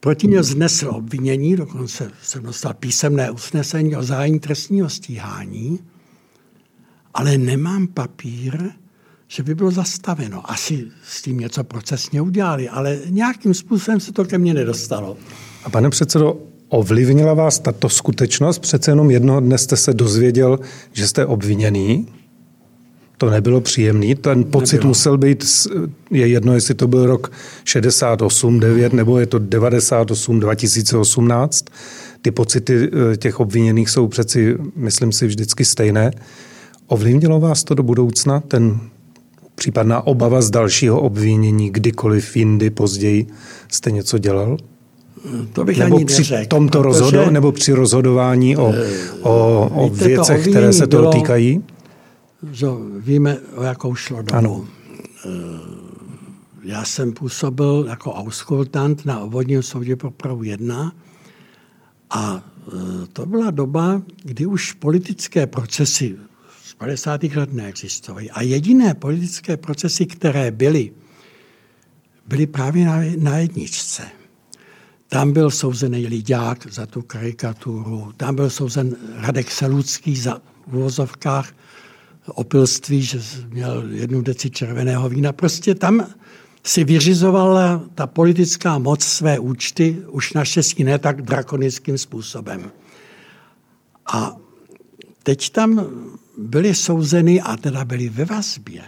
Proti něj znesl obvinění, dokonce jsem dostal písemné usnesení o zájení trestního stíhání, ale nemám papír, že by bylo zastaveno. Asi s tím něco procesně udělali, ale nějakým způsobem se to ke mně nedostalo. A pane předsedo, ovlivnila vás tato skutečnost? Přece jenom jednoho dne jste se dozvěděl, že jste obviněný to nebylo příjemný. Ten pocit nebylo. musel být, je jedno, jestli to byl rok 68, 9 nebo je to 98, 2018. Ty pocity eh, těch obviněných jsou přeci, myslím si, vždycky stejné. Ovlivnilo vás to do budoucna, ten případná obava z dalšího obvinění, kdykoliv jindy, později jste něco dělal? To bych nebo ani při neřekl, tomto rozhodu, nebo při rozhodování o, o, o věcech, které se toho týkají? Že víme, o jakou šlo dobu. Ano. Eh, já jsem působil jako auskultant na obvodním soudě pro Prahu 1 a eh, to byla doba, kdy už politické procesy z 50. let neexistovaly. A jediné politické procesy, které byly, byly právě na, na jedničce. Tam byl souzený Lidák za tu karikaturu, tam byl souzen Radek Selucký za v uvozovkách opilství, že měl jednu deci červeného vína. Prostě tam si vyřizovala ta politická moc své účty, už naštěstí ne tak drakonickým způsobem. A teď tam byli souzeny a teda byli ve vazbě.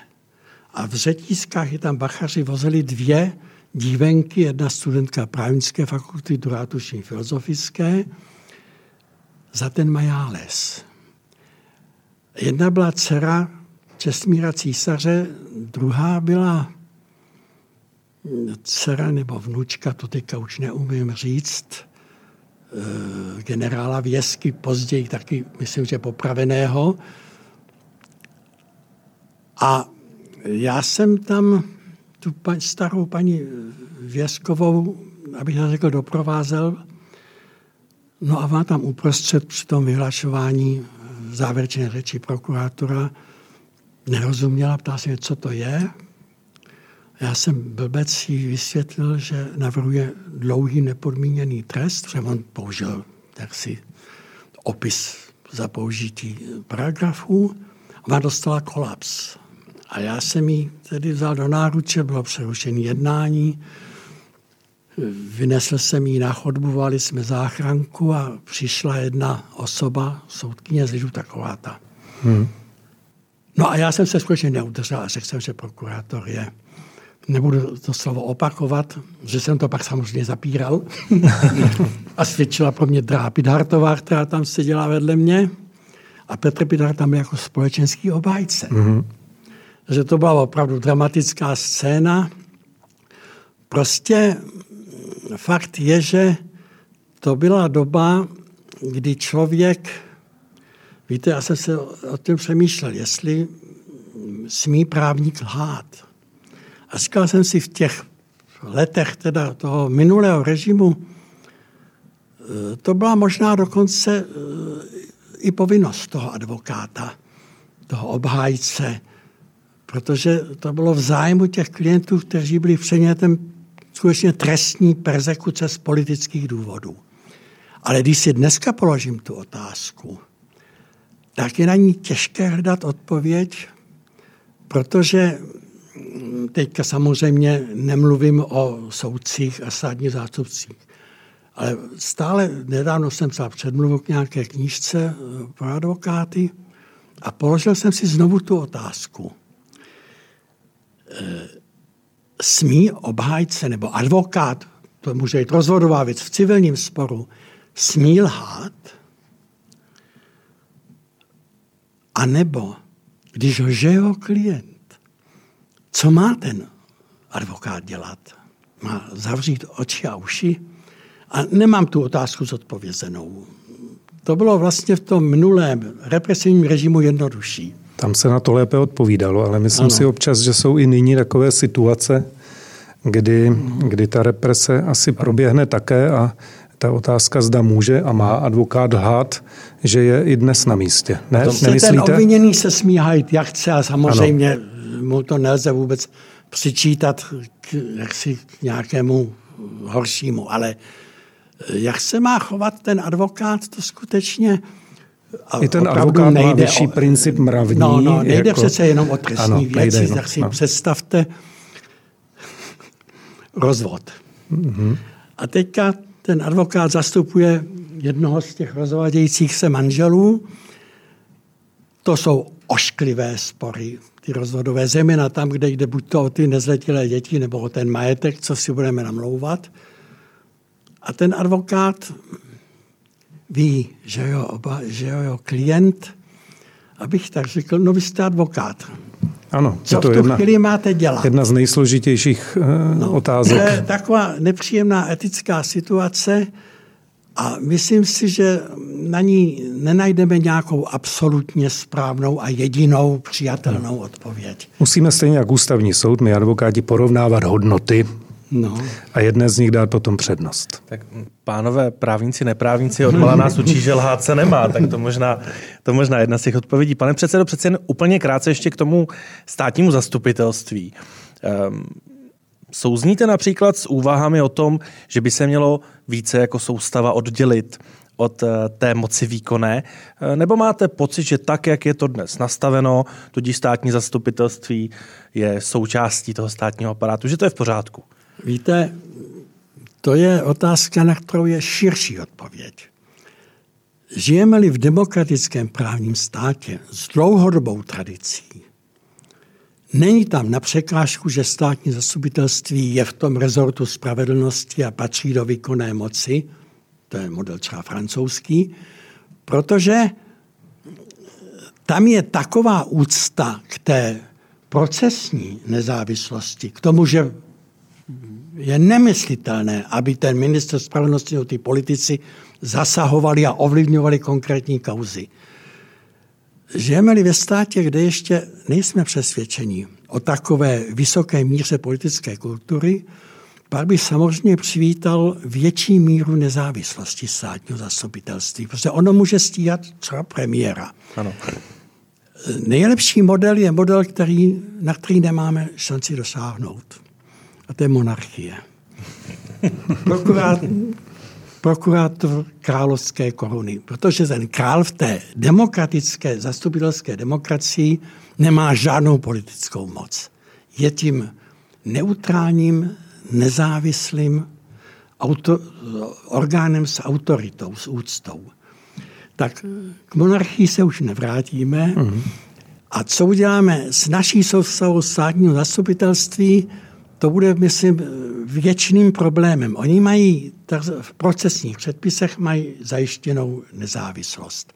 A v řetízkách je tam bachaři vozili dvě dívenky, jedna studentka právnické fakulty, druhá tuším filozofické, za ten majáles. Jedna byla dcera Čestmíra císaře, druhá byla dcera nebo vnučka, to teďka už neumím říct, eh, generála Věsky, později taky, myslím, že popraveného. A já jsem tam tu starou paní Věskovou, abych to řekl, doprovázel. No a má tam uprostřed při tom vyhlašování závěrečné řeči prokurátora nerozuměla, ptá se mě, co to je. Já jsem blbec jí vysvětlil, že navrhuje dlouhý nepodmíněný trest, že on použil si opis za použití paragrafů. Ona dostala kolaps. A já jsem jí tedy vzal do náruče, bylo přerušené jednání, Vynesl jsem ji na chodbu, volali jsme záchranku a přišla jedna osoba, soudkyně z lidu, taková ta. Hmm. No a já jsem se skutečně neudržel a řekl jsem, že prokurátor je. Nebudu to slovo opakovat, že jsem to pak samozřejmě zapíral. a svědčila pro mě Drá Pidhartová, která tam seděla vedle mě. A Petr Pidhart tam jako společenský obhájce. hmm Že to byla opravdu dramatická scéna. Prostě fakt je, že to byla doba, kdy člověk, víte, já jsem se o tom přemýšlel, jestli smí právník lhát. A říkal jsem si v těch letech teda toho minulého režimu, to byla možná dokonce eh, i povinnost toho advokáta, toho obhájce, protože to bylo v zájmu těch klientů, kteří byli předmětem skutečně trestní persekuce z politických důvodů. Ale když si dneska položím tu otázku, tak je na ní těžké hledat odpověď, protože teďka samozřejmě nemluvím o soudcích a státních zástupcích, ale stále nedávno jsem psal předmluvu k nějaké knížce pro advokáty a položil jsem si znovu tu otázku. Smí obhájce nebo advokát, to může být rozvodová věc v civilním sporu, smí lhát, anebo když ho jeho klient, co má ten advokát dělat? Má zavřít oči a uši? A nemám tu otázku zodpovězenou. To bylo vlastně v tom minulém represivním režimu jednodušší. Tam se na to lépe odpovídalo, ale myslím ano. si občas, že jsou i nyní takové situace, kdy, kdy ta represe asi proběhne také a ta otázka, zda může a má advokát lhát, že je i dnes na místě. Ne, to nemyslíte? Ten obviněný se smí hajit, jak chce a samozřejmě ano. mu to nelze vůbec přičítat k, jaksi, k nějakému horšímu, ale jak se má chovat ten advokát, to skutečně i ten advokát nejde má vyšší o, princip mravní. No, no nejde jako, přece jenom o trestní ano, věci, nejde, tak si no. představte rozvod. Mm-hmm. A teďka ten advokát zastupuje jednoho z těch rozvádějících se manželů. To jsou ošklivé spory, ty rozvodové na tam, kde jde buď to o ty nezletilé děti, nebo o ten majetek, co si budeme namlouvat. A ten advokát ví, že jo, oba, že jo, klient, abych tak řekl, no vy jste advokát. Ano, Co je to v tu jedna, chvíli máte dělat? Jedna z nejsložitějších uh, no, otázek. To je taková nepříjemná etická situace a myslím si, že na ní nenajdeme nějakou absolutně správnou a jedinou přijatelnou odpověď. Musíme stejně jako ústavní soud, my advokáti, porovnávat hodnoty No. A jedné z nich dát potom přednost. Tak pánové právníci, neprávníci odmala nás učí, že lhát se nemá, tak to možná, to možná jedna z těch odpovědí. Pane předsedo, přece jen úplně krátce ještě k tomu státnímu zastupitelství. Um, souzníte například s úvahami o tom, že by se mělo více jako soustava oddělit od eh, té moci výkonné, eh, nebo máte pocit, že tak, jak je to dnes nastaveno, tudíž státní zastupitelství je součástí toho státního aparátu, že to je v pořádku? Víte, to je otázka, na kterou je širší odpověď. Žijeme-li v demokratickém právním státě s dlouhodobou tradicí, není tam na překážku, že státní zastupitelství je v tom rezortu spravedlnosti a patří do výkonné moci, to je model třeba francouzský, protože tam je taková úcta k té procesní nezávislosti, k tomu, že je nemyslitelné, aby ten minister spravedlnosti nebo ty politici zasahovali a ovlivňovali konkrétní kauzy. Žijeme-li ve státě, kde ještě nejsme přesvědčeni o takové vysoké míře politické kultury, pak by samozřejmě přivítal větší míru nezávislosti státního zastupitelství, protože ono může stíhat třeba premiéra. Ano. Nejlepší model je model, který, na který nemáme šanci dosáhnout a to je monarchie. Prokurát, prokurátor královské koruny, protože ten král v té demokratické, zastupitelské demokracii nemá žádnou politickou moc. Je tím neutrálním, nezávislým auto, orgánem s autoritou, s úctou. Tak k monarchii se už nevrátíme. Mm-hmm. A co uděláme s naší soustavou státního zastupitelství? To bude, myslím, věčným problémem. Oni mají v procesních předpisech mají zajištěnou nezávislost.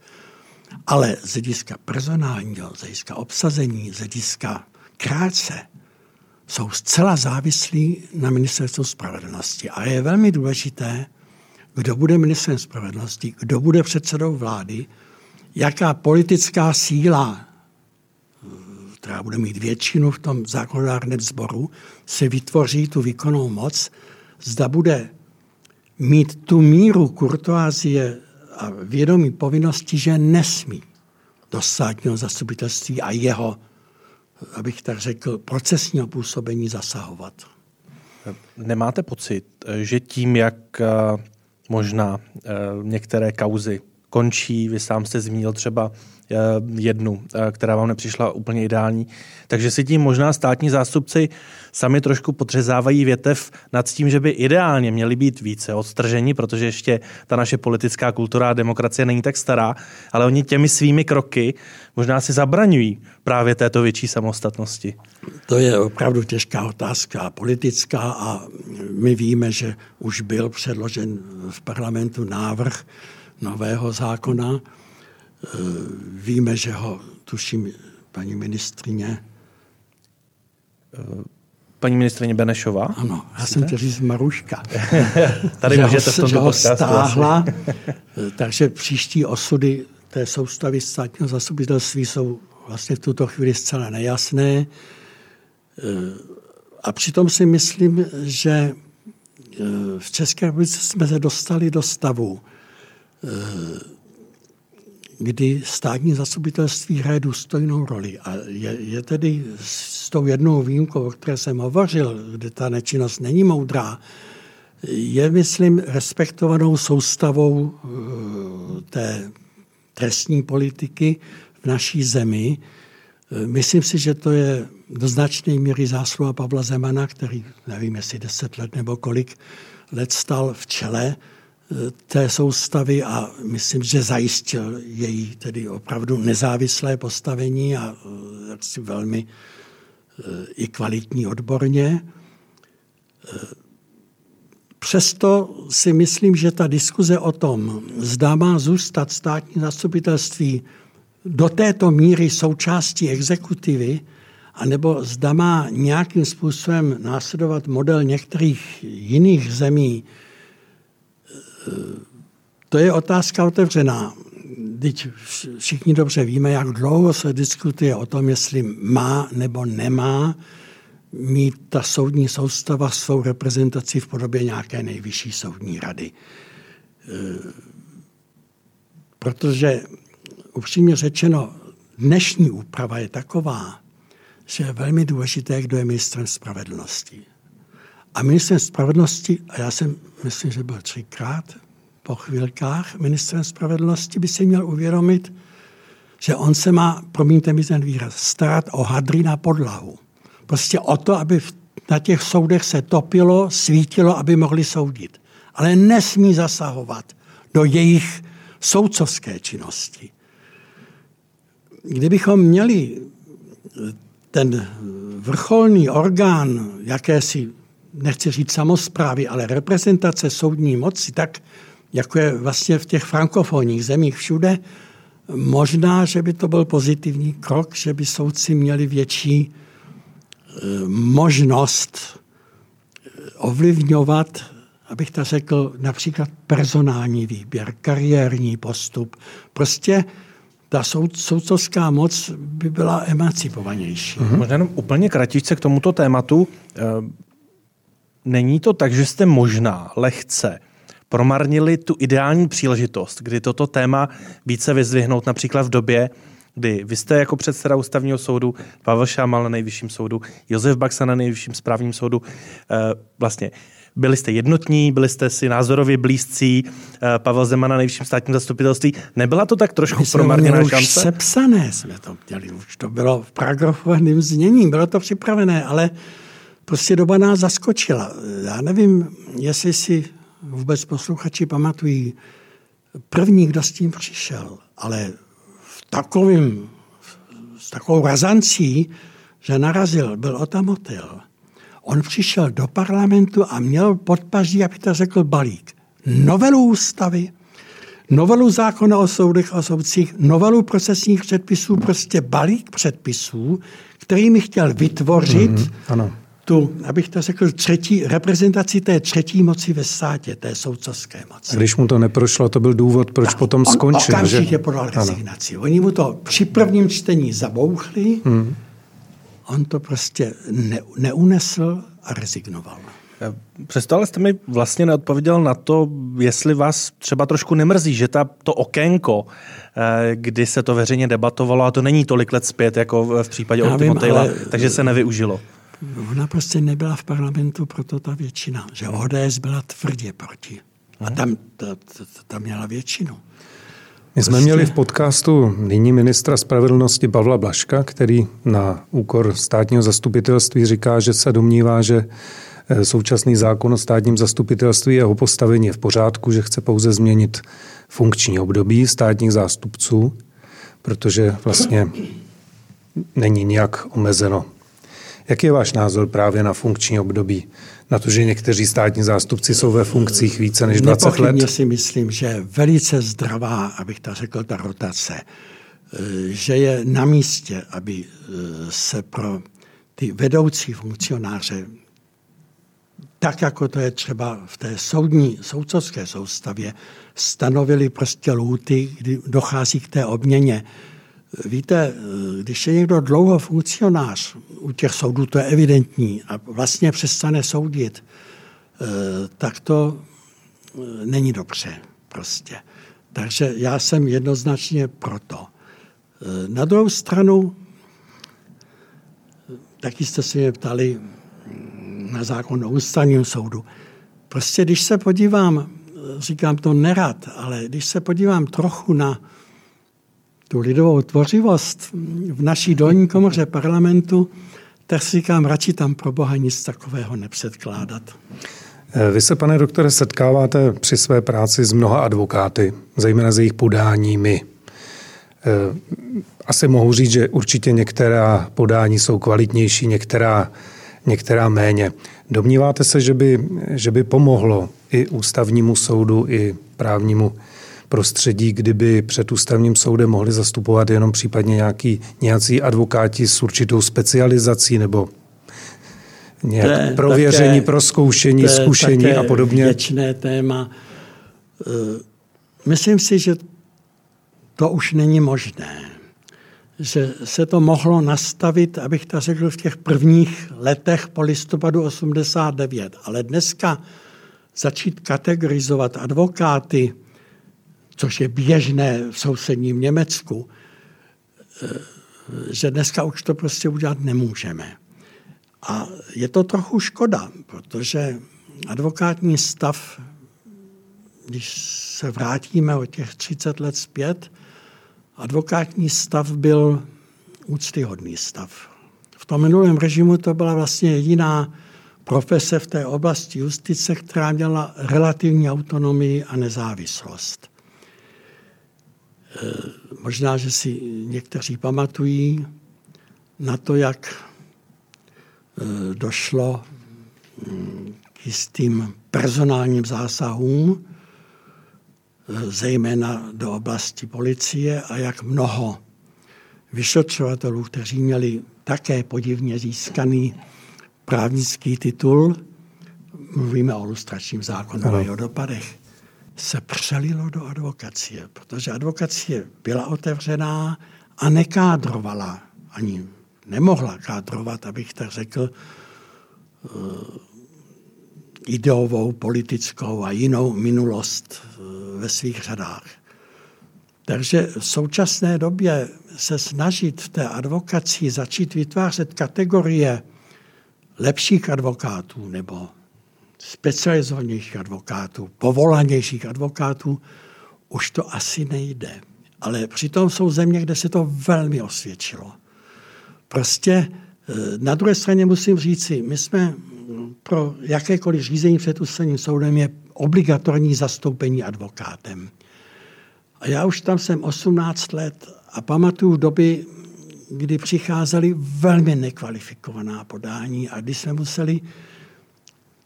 Ale z hlediska personálního, z hlediska obsazení, z hlediska krátce, jsou zcela závislí na ministerstvu spravedlnosti. A je velmi důležité, kdo bude ministrem spravedlnosti, kdo bude předsedou vlády, jaká politická síla která bude mít většinu v tom zákonodárném sboru, se vytvoří tu výkonnou moc, zda bude mít tu míru kurtoázie a vědomí povinnosti, že nesmí do státního zastupitelství a jeho, abych tak řekl, procesního působení zasahovat. Nemáte pocit, že tím, jak eh, možná eh, některé kauzy končí. Vy sám jste zmínil třeba Eh, jednu, eh, která vám nepřišla úplně ideální. Takže si tím možná státní zástupci sami trošku podřezávají větev nad tím, že by ideálně měli být více odstrženi, protože ještě ta naše politická kultura a demokracie není tak stará, ale oni těmi svými kroky možná si zabraňují právě této větší samostatnosti. To je opravdu těžká otázka politická a my víme, že už byl předložen v parlamentu návrh nového zákona, Eh, víme, že ho, tuším, paní ministrině. Eh, paní ministrině Benešová? Ano, já jsem chtěl říct Maruška. Tady můžete v tomto ho stáhla, eh, takže příští osudy té soustavy státního zastupitelství jsou vlastně v tuto chvíli zcela nejasné. A přitom si myslím, že v České republice jsme se dostali do stavu, kdy státní zastupitelství hraje důstojnou roli. A je, je tedy s tou jednou výjimkou, o které jsem hovořil, kde ta nečinnost není moudrá, je, myslím, respektovanou soustavou eh, té trestní politiky v naší zemi. Eh, myslím si, že to je do značné míry zásluha Pavla Zemana, který, nevím, jestli deset let nebo kolik let stal v čele té soustavy a myslím, že zajistil její tedy opravdu nezávislé postavení a eh, jaksi velmi eh, i kvalitní odborně. Eh, přesto si myslím, že ta diskuze o tom, zda má zůstat státní zastupitelství do této míry součástí exekutivy, anebo zda má nějakým způsobem následovat model některých jiných zemí, to je otázka otevřená. Teď všichni dobře víme, jak dlouho se diskutuje o tom, jestli má nebo nemá mít ta soudní soustava svou reprezentaci v podobě nějaké nejvyšší soudní rady. E, protože upřímně řečeno, dnešní úprava je taková, že je velmi důležité, kdo je ministrem spravedlnosti. A ministrem spravedlnosti, a já jsem myslím, že byl třikrát po chvilkách ministrem spravedlnosti, by si měl uvědomit, že on se má, promiňte mi ten výraz, starat o hadry na podlahu. Prostě o to, aby na těch soudech se topilo, svítilo, aby mohli soudit. Ale nesmí zasahovat do jejich soudcovské činnosti. Kdybychom měli ten vrcholný orgán jakési nechci říct samozprávy, ale reprezentace soudní moci, tak jako je vlastně v těch frankofonních zemích všude, možná, že by to byl pozitivní krok, že by soudci měli větší e, možnost e, ovlivňovat, abych to řekl, například personální výběr, kariérní postup. Prostě ta soud, soudcovská moc by byla emancipovanější. Mm-hmm. Možná jenom úplně kratičce k tomuto tématu. Není to tak, že jste možná lehce promarnili tu ideální příležitost, kdy toto téma více vyzvihnout například v době, kdy vy jste jako předseda ústavního soudu, Pavel Šámal na nejvyšším soudu, Josef Baxa na nejvyšším správním soudu, eh, vlastně byli jste jednotní, byli jste si názorově blízcí, eh, Pavel Zeman na nejvyšším státním zastupitelství. Nebyla to tak trošku promarněná šance? Už sepsané jsme to měli, už to bylo v paragrafovaném znění, bylo to připravené, ale prostě doba nás zaskočila. Já nevím, jestli si vůbec posluchači pamatují první, kdo s tím přišel, ale v takovým, s takovou razancí, že narazil, byl Otamotil. On přišel do parlamentu a měl pod paží, aby to řekl, balík. Novelu ústavy, novelu zákona o soudech a soudcích, novelu procesních předpisů, prostě balík předpisů, který mi chtěl vytvořit mm-hmm, ano tu, abych to řekl, třetí, reprezentaci té třetí moci ve státě, té soudcovské moci. A když mu to neprošlo, to byl důvod, proč tak, potom skončil. On okamžitě že? podal rezignaci. Oni mu to při prvním čtení zabouchli, hmm. on to prostě ne, neunesl a rezignoval. Přesto ale jste mi vlastně neodpověděl na to, jestli vás třeba trošku nemrzí, že ta, to okénko, eh, kdy se to veřejně debatovalo, a to není tolik let zpět, jako v případě Orty takže se nevyužilo ona prostě nebyla v parlamentu, proto ta většina. Že ODS byla tvrdě proti. A tam, ta, ta, ta měla většinu. My jsme prostě... měli v podcastu nyní ministra spravedlnosti Pavla Blaška, který na úkor státního zastupitelství říká, že se domnívá, že eh, současný zákon o státním zastupitelství jeho postavení je v pořádku, že chce pouze změnit funkční období státních zástupců, protože vlastně není nijak omezeno. Jaký je váš názor právě na funkční období? Na to, že někteří státní zástupci jsou ve funkcích více než 20 let? Já si myslím, že je velice zdravá, abych to řekl, ta rotace. Eh, že je na místě, aby eh, se pro ty vedoucí funkcionáře tak, jako to je třeba v té soudní, soudcovské soustavě, stanovili prostě lůty, kdy dochází k té obměně. Víte, když je někdo dlouho funkcionář, u těch soudů to je evidentní, a vlastně přestane soudit, eh, tak to eh, není dobře prostě. Takže já jsem jednoznačně proto. Eh, na druhou stranu, taky jste se mě ptali mm, na zákon o ústavním soudu. Prostě když se podívám, říkám to nerad, ale když se podívám trochu na tu lidovou tvořivost v naší dolní komoře parlamentu, tak si říkám, radši tam pro Boha nic takového nepředkládat. Vy se, pane doktore, setkáváte při své práci s mnoha advokáty, zejména s jejich podáními. Asi mohu říct, že určitě některá podání jsou kvalitnější, některá, některá méně. Domníváte se, že by, že by pomohlo i ústavnímu soudu, i právnímu prostředí, kdyby před ústavním soudem mohli zastupovat jenom případně nějaký, nějací advokáti s určitou specializací nebo nějak to prověření, také, proskoušení, to zkušení a podobně. věčné téma. Eh, myslím si, že to už není možné. Že se to mohlo nastavit, abych to řekl, v těch prvních letech po listopadu 89. Ale dneska začít kategorizovat advokáty což je běžné v sousedním Německu, eh, že dneska už to prostě udělat nemůžeme. A je to trochu škoda, protože advokátní stav, když se vrátíme o těch 30 let zpět, advokátní stav byl úctyhodný stav. V tom minulém režimu to byla vlastně jediná profese v té oblasti justice, která měla relativní autonomii a nezávislost. Eh, možná, že si někteří pamatují na to, jak eh, došlo hm, k jistým personálním zásahům, eh, zejména do oblasti policie a jak mnoho vyšetřovatelů, kteří měli také podivně získaný právnický titul, mluvíme o lustračním zákonu a o dopadech, se přelilo do advokacie, protože advokacie byla otevřená a nekádrovala, ani nemohla kádrovat, abych tak řekl, eh, ideovou, politickou a jinou minulost eh, ve svých řadách. Takže v současné době se snažit v té advokaci začít vytvářet kategorie lepších advokátů nebo specializovanějších advokátů, povolanějších advokátů, už to asi nejde. Ale přitom jsou země, kde se to velmi osvědčilo. Prostě eh, na druhé straně musím říci, my jsme pro jakékoliv řízení před ústavním soudem je obligatorní zastoupení advokátem. A já už tam jsem 18 let a pamatuju doby, kdy přicházely velmi nekvalifikovaná podání a kdy jsme museli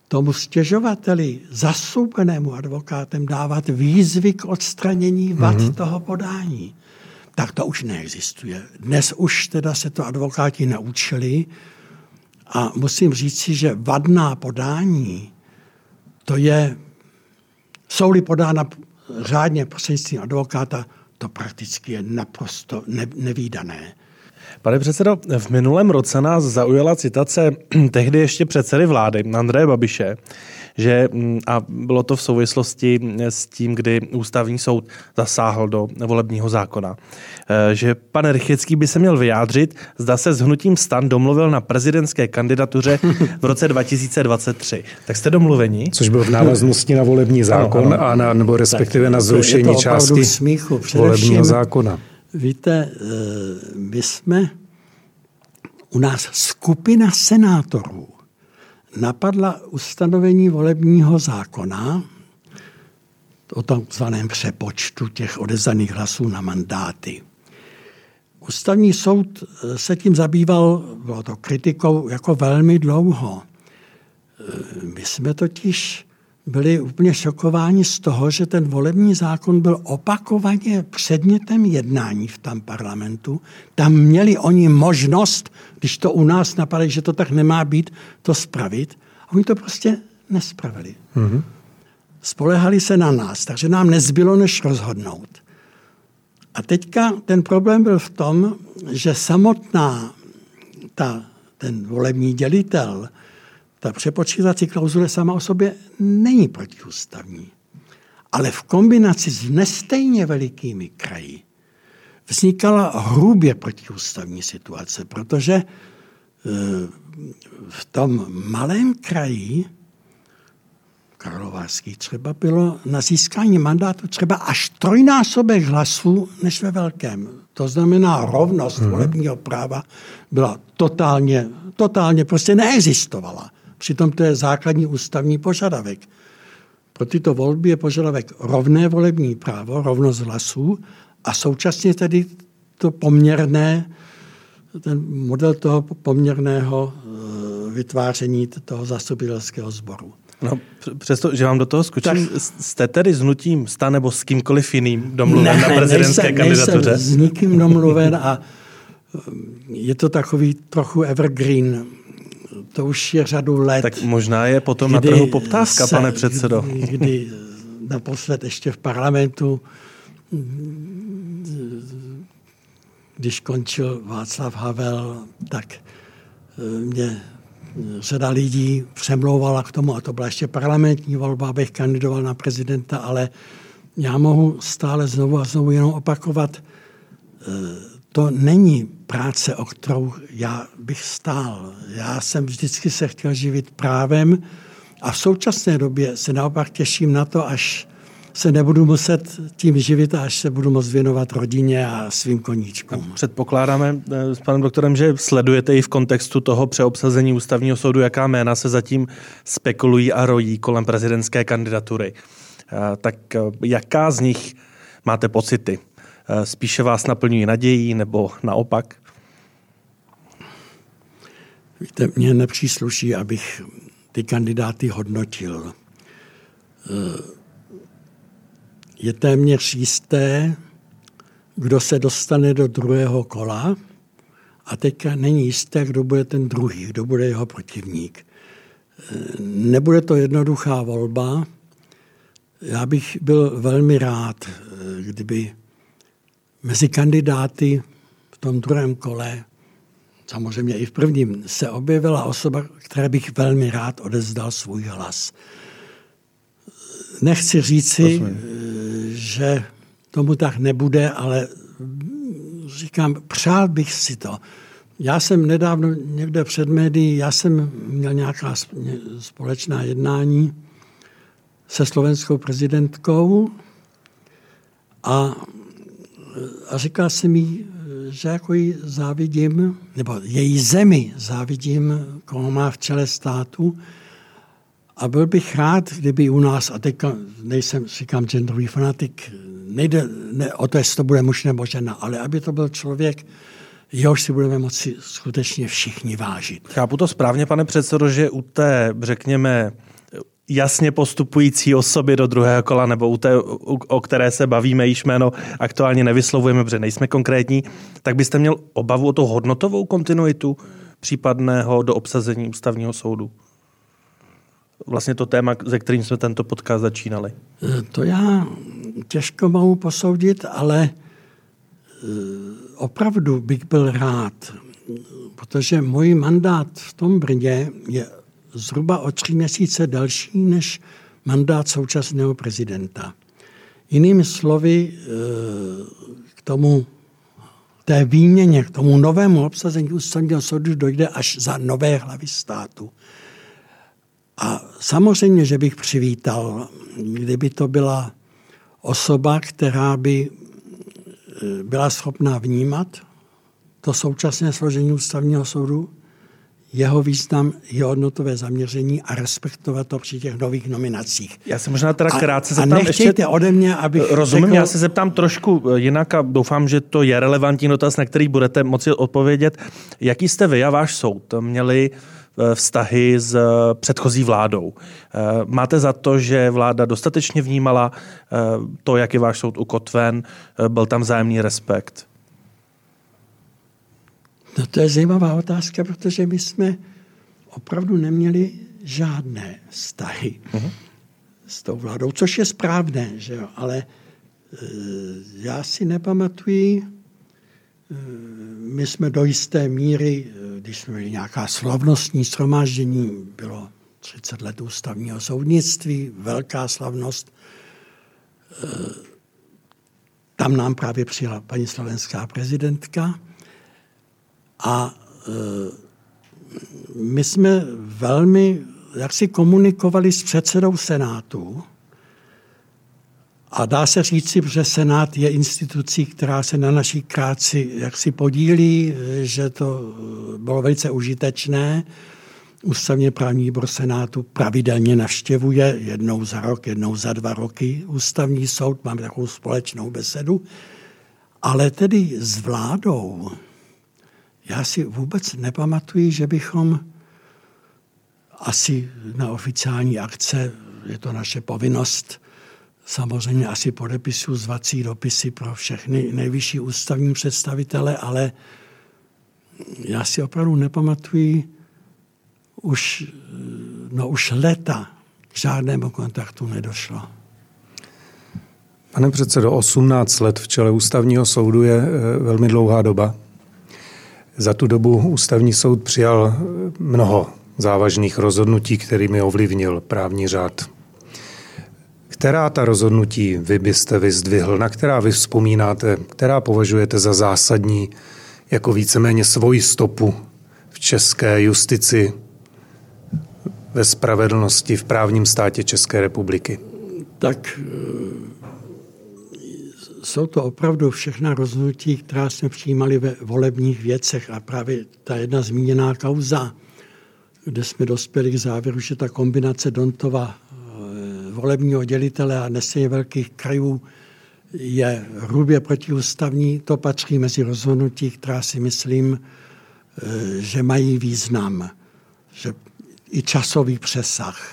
tomu stěžovateli, zasoupenému advokátem, dávat výzvy k odstranění vad mm-hmm. toho podání. Tak to už neexistuje. Dnes už teda se to advokáti naučili a musím říci, že vadná podání, to je, jsou-li podána řádně prostřednictvím advokáta, to prakticky je naprosto ne, nevýdané. Pane předsedo, v minulém roce nás zaujala citace tehdy ještě předsedy vlády Andreje Babiše, že, mm, a bylo to v souvislosti s tím, kdy ústavní soud zasáhl do volebního zákona, eh, že pan Rychecký by se měl vyjádřit, zda se s hnutím stan domluvil na prezidentské kandidatuře v roce 2023. Tak jste domluveni? Což byl v návaznosti na volební zákon ano, ano. a na, nebo respektive na zrušení části smíchu. volebního zákona. Víte, eh, my jsme u nás skupina senátorů napadla ustanovení volebního zákona o takzvaném přepočtu těch odezaných hlasů na mandáty. Ústavní soud eh, se tím zabýval, bylo to kritikou jako velmi dlouho. Eh, my jsme totiž byli úplně šokováni z toho, že ten volební zákon byl opakovaně předmětem jednání v tam parlamentu. Tam měli oni možnost, když to u nás napadali, že to tak nemá být, to spravit. A oni to prostě nespravili. Mm-hmm. Spolehali se na nás, takže nám nezbylo, než rozhodnout. A teďka ten problém byl v tom, že samotná ta, ten volební dělitel ta přepočítací klauzule sama o sobě není protiústavní. Ale v kombinaci s nestejně velikými kraji vznikala hrubě protiústavní situace, protože e, v tom malém kraji, Karlovarský třeba, bylo na získání mandátu třeba až trojnásobek hlasů než ve velkém. To znamená, rovnost mm-hmm. volebního práva byla totálně, totálně prostě neexistovala. Přitom to je základní ústavní požadavek. Pro tyto volby je požadavek rovné volební právo, rovnost hlasů a současně tedy to poměrné, ten model toho poměrného eh, vytváření toho zastupitelského sboru. No, přesto, že vám do toho skočím, tak, jste tedy s nutím sta nebo s kýmkoliv jiným domluven ne, na prezidentské nejsem, kandidatuře? Nejsem s nikým domluven a eh, je to takový trochu evergreen to už je řadu let. Tak možná je potom na trhu poptávka, se, pane předsedo. Kdy, naposled ještě v parlamentu, když končil Václav Havel, tak eh, mě řada lidí přemlouvala k tomu, a to byla ještě parlamentní volba, abych kandidoval na prezidenta, ale já mohu stále znovu a znovu jenom opakovat, eh, to není práce, o kterou já bych stál. Já jsem vždycky se chtěl živit právem a v současné době se naopak těším na to, až se nebudu muset tím živit a až se budu moct věnovat rodině a svým koníčkům. Předpokládáme eh, s panem doktorem, že sledujete i v kontextu toho přeobsazení ústavního soudu, jaká jména se zatím spekulují a rojí kolem prezidentské kandidatury. Eh, tak eh, jaká z nich máte pocity? Eh, spíše vás naplňují nadějí nebo naopak? Víte, mně nepřísluší, abych ty kandidáty hodnotil. Eh, je téměř jisté, kdo se dostane do druhého kola a teďka není jisté, kdo bude ten druhý, kdo bude jeho protivník. Eh, nebude to jednoduchá volba. Já bych byl velmi rád, kdyby mezi kandidáty v tom druhém kole, samozřejmě i v prvním, se objevila osoba, které bych velmi rád odezdal svůj hlas. Nechci říci, že tomu tak nebude, ale říkám, přál bych si to. Já jsem nedávno někde před médií, já jsem měl nějaká společná jednání se slovenskou prezidentkou a a říkal jsem jí, že jako jí závidím, nebo její zemi závidím, koho má v čele státu. A byl bych rád, kdyby u nás, a teďka nejsem, říkám, genderový fanatik, nejde ne, o to, jestli to bude muž nebo žena, ale aby to byl člověk, jehož si budeme moci skutečně všichni vážit. Chápu to správně, pane předsedo, že u té, řekněme, jasně postupující osoby do druhého kola, nebo u té, o které se bavíme, již jméno aktuálně nevyslovujeme, protože nejsme konkrétní, tak byste měl obavu o tu hodnotovou kontinuitu případného do obsazení ústavního soudu? Vlastně to téma, ze kterým jsme tento podcast začínali. To já těžko mohu posoudit, ale opravdu bych byl rád, protože můj mandát v tom Brně je zhruba o tři měsíce další než mandát současného prezidenta. Jinými slovy, eh, k tomu té výměně, k tomu novému obsazení ústavního soudu dojde až za nové hlavy státu. A samozřejmě, že bych přivítal, kdyby to byla osoba, která by eh, byla schopná vnímat to současné složení ústavního soudu, jeho význam, jeho hodnotové zaměření a respektovat to při těch nových nominacích. Já se možná teda krátce zeptám. A nechtějte ještě, ode mě, abych Rozumím, řekl... já se zeptám trošku jinak a doufám, že to je relevantní dotaz, na který budete moci odpovědět. Jaký jste vy a váš soud měli eh, vztahy s eh, předchozí vládou. Eh, máte za to, že vláda dostatečně vnímala to, jak je váš soud ukotven, byl tam vzájemný respekt? No to je zajímavá otázka, protože my jsme opravdu neměli žádné vztahy uh-huh. s tou vládou, což je správné, že jo? ale e, já si nepamatuji, e, my jsme do jisté míry, e, když jsme měli nějaká slavnostní shromáždění, bylo 30 let ústavního soudnictví, velká slavnost, e, tam nám právě přijela paní slovenská prezidentka a e, my jsme velmi jak si komunikovali s předsedou Senátu. A dá se říci, že Senát je institucí, která se na naší práci jaksi podílí, že to bylo velice užitečné. Ústavně právní výbor Senátu pravidelně navštěvuje jednou za rok, jednou za dva roky ústavní soud, máme takovou společnou besedu. Ale tedy s vládou, já si vůbec nepamatuji, že bychom asi na oficiální akce, je to naše povinnost, samozřejmě asi podepisu zvací dopisy pro všechny nejvyšší ústavní představitele, ale já si opravdu nepamatuji už, no už leta k žádnému kontaktu nedošlo. Pane předsedo, 18 let v čele ústavního soudu je eh, velmi dlouhá doba. Za tu dobu ústavní soud přijal mnoho závažných rozhodnutí, kterými ovlivnil právní řád. Která ta rozhodnutí vy byste vyzdvihl, na která vy vzpomínáte, která považujete za zásadní jako víceméně svoji stopu v české justici, ve spravedlnosti, v právním státě České republiky? Tak jsou to opravdu všechna rozhodnutí, která jsme přijímali ve volebních věcech a právě ta jedna zmíněná kauza, kde jsme dospěli k závěru, že ta kombinace Dontova eh, volebního dělitele a nesmírně velkých krajů je hrubě protiústavní, to patří mezi rozhodnutí, která si myslím, eh, že mají význam, že i časový přesah.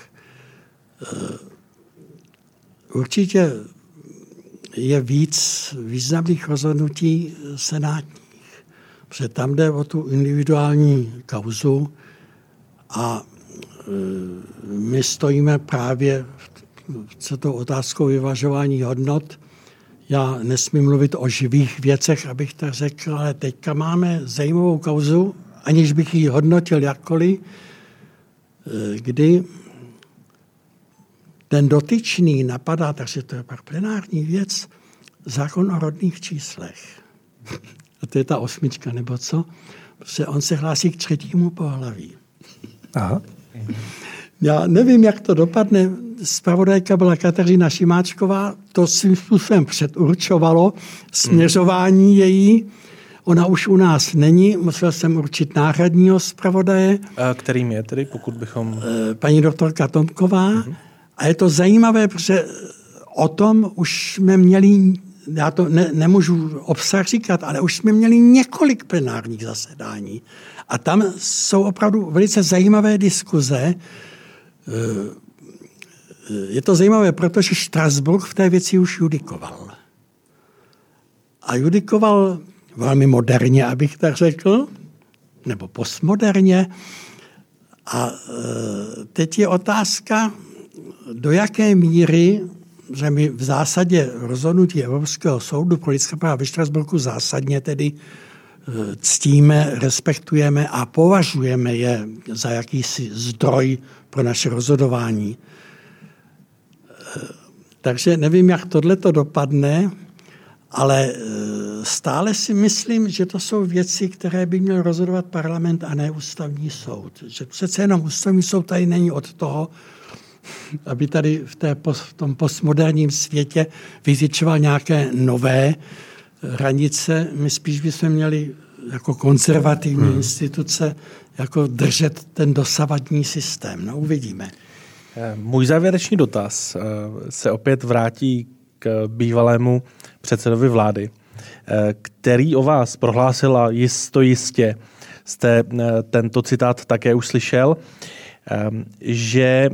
Eh, určitě je víc významných rozhodnutí senátních. Protože tam jde o tu individuální kauzu a e, my stojíme právě v tou otázkou vyvažování hodnot. Já nesmím mluvit o živých věcech, abych tak řekl, ale teďka máme zajímavou kauzu, aniž bych ji hodnotil jakkoliv, e, kdy ten dotyčný napadá, takže to je pak plenární věc, zákon o rodných číslech. A to je ta osmička, nebo co? Protože on se hlásí k třetímu pohlaví. Aha. Já nevím, jak to dopadne. Spravodajka byla Kateřina Šimáčková, to svým způsobem předurčovalo směřování její. Ona už u nás není, musel jsem určit náhradního zpravodaje. A kterým je tedy, pokud bychom... Eh, paní doktorka Tomková. Uh-huh. A je to zajímavé, protože o tom už jsme měli, já to ne, nemůžu obsah říkat, ale už jsme měli několik plenárních zasedání. A tam jsou opravdu velice zajímavé diskuze. Je to zajímavé, protože Strasburg v té věci už judikoval. A judikoval velmi moderně, abych tak řekl, nebo postmoderně. A e, teď je otázka, do jaké míry že my v zásadě rozhodnutí Evropského soudu pro lidská práva ve Štrasburku zásadně tedy eh, ctíme, respektujeme a považujeme je za jakýsi zdroj pro naše rozhodování. Eh, takže nevím, jak tohle to dopadne, ale eh, stále si myslím, že to jsou věci, které by měl rozhodovat parlament a ne ústavní soud. Že přece jenom ústavní soud tady není od toho, aby tady v, té, v tom postmoderním světě vytyčoval nějaké nové hranice. My spíš bychom měli jako konzervativní hmm. instituce jako držet ten dosavadní systém. No uvidíme. Můj závěrečný dotaz eh, se opět vrátí k bývalému předsedovi vlády, eh, který o vás prohlásil a jisto jistě jste eh, tento citát také už slyšel, že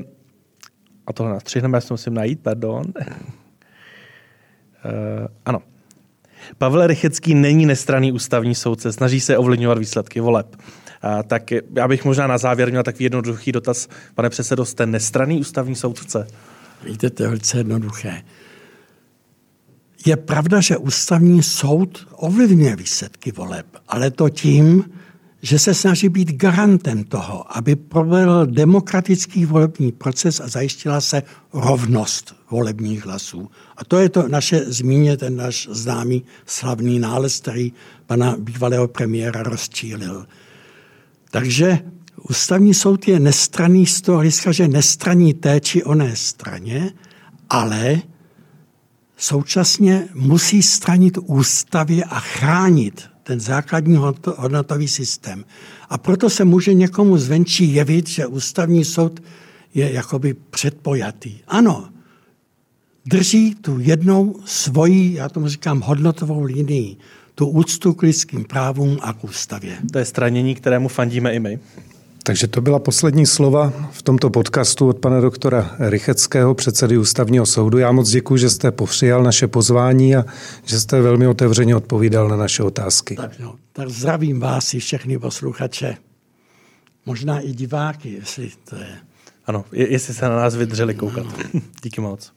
a tohle nastřihneme, já si musím najít, pardon. uh, ano. Pavel Rychecký není nestraný ústavní soudce, snaží se ovlivňovat výsledky voleb. Uh, tak já bych možná na závěr měl takový jednoduchý dotaz. Pane předsedo, jste nestraný ústavní soudce? Víte, to je velice jednoduché. Je pravda, že ústavní soud ovlivňuje výsledky voleb, ale to tím, že se snaží být garantem toho, aby provedl demokratický volební proces a zajistila se rovnost volebních hlasů. A to je to naše zmíně, ten náš známý slavný nález, který pana bývalého premiéra rozčílil. Takže ústavní soud je nestraný z toho hlediska, že nestraní té či oné straně, ale současně musí stranit ústavě a chránit ten základní hodnotový systém. A proto se může někomu zvenčí jevit, že ústavní soud je jakoby předpojatý. Ano, drží tu jednou svoji, já tomu říkám, hodnotovou linii, tu úctu k lidským právům a k ústavě. To je stranění, kterému fandíme i my. Takže to byla poslední slova v tomto podcastu od pana doktora Rycheckého, předsedy ústavního soudu. Já moc děkuji, že jste povřijal naše pozvání a že jste velmi otevřeně odpovídal na naše otázky. Tak, no, tak zdravím vás i všechny posluchače. Možná i diváky, jestli to je. Ano, jestli se na nás vydrželi koukat. No. Díky moc.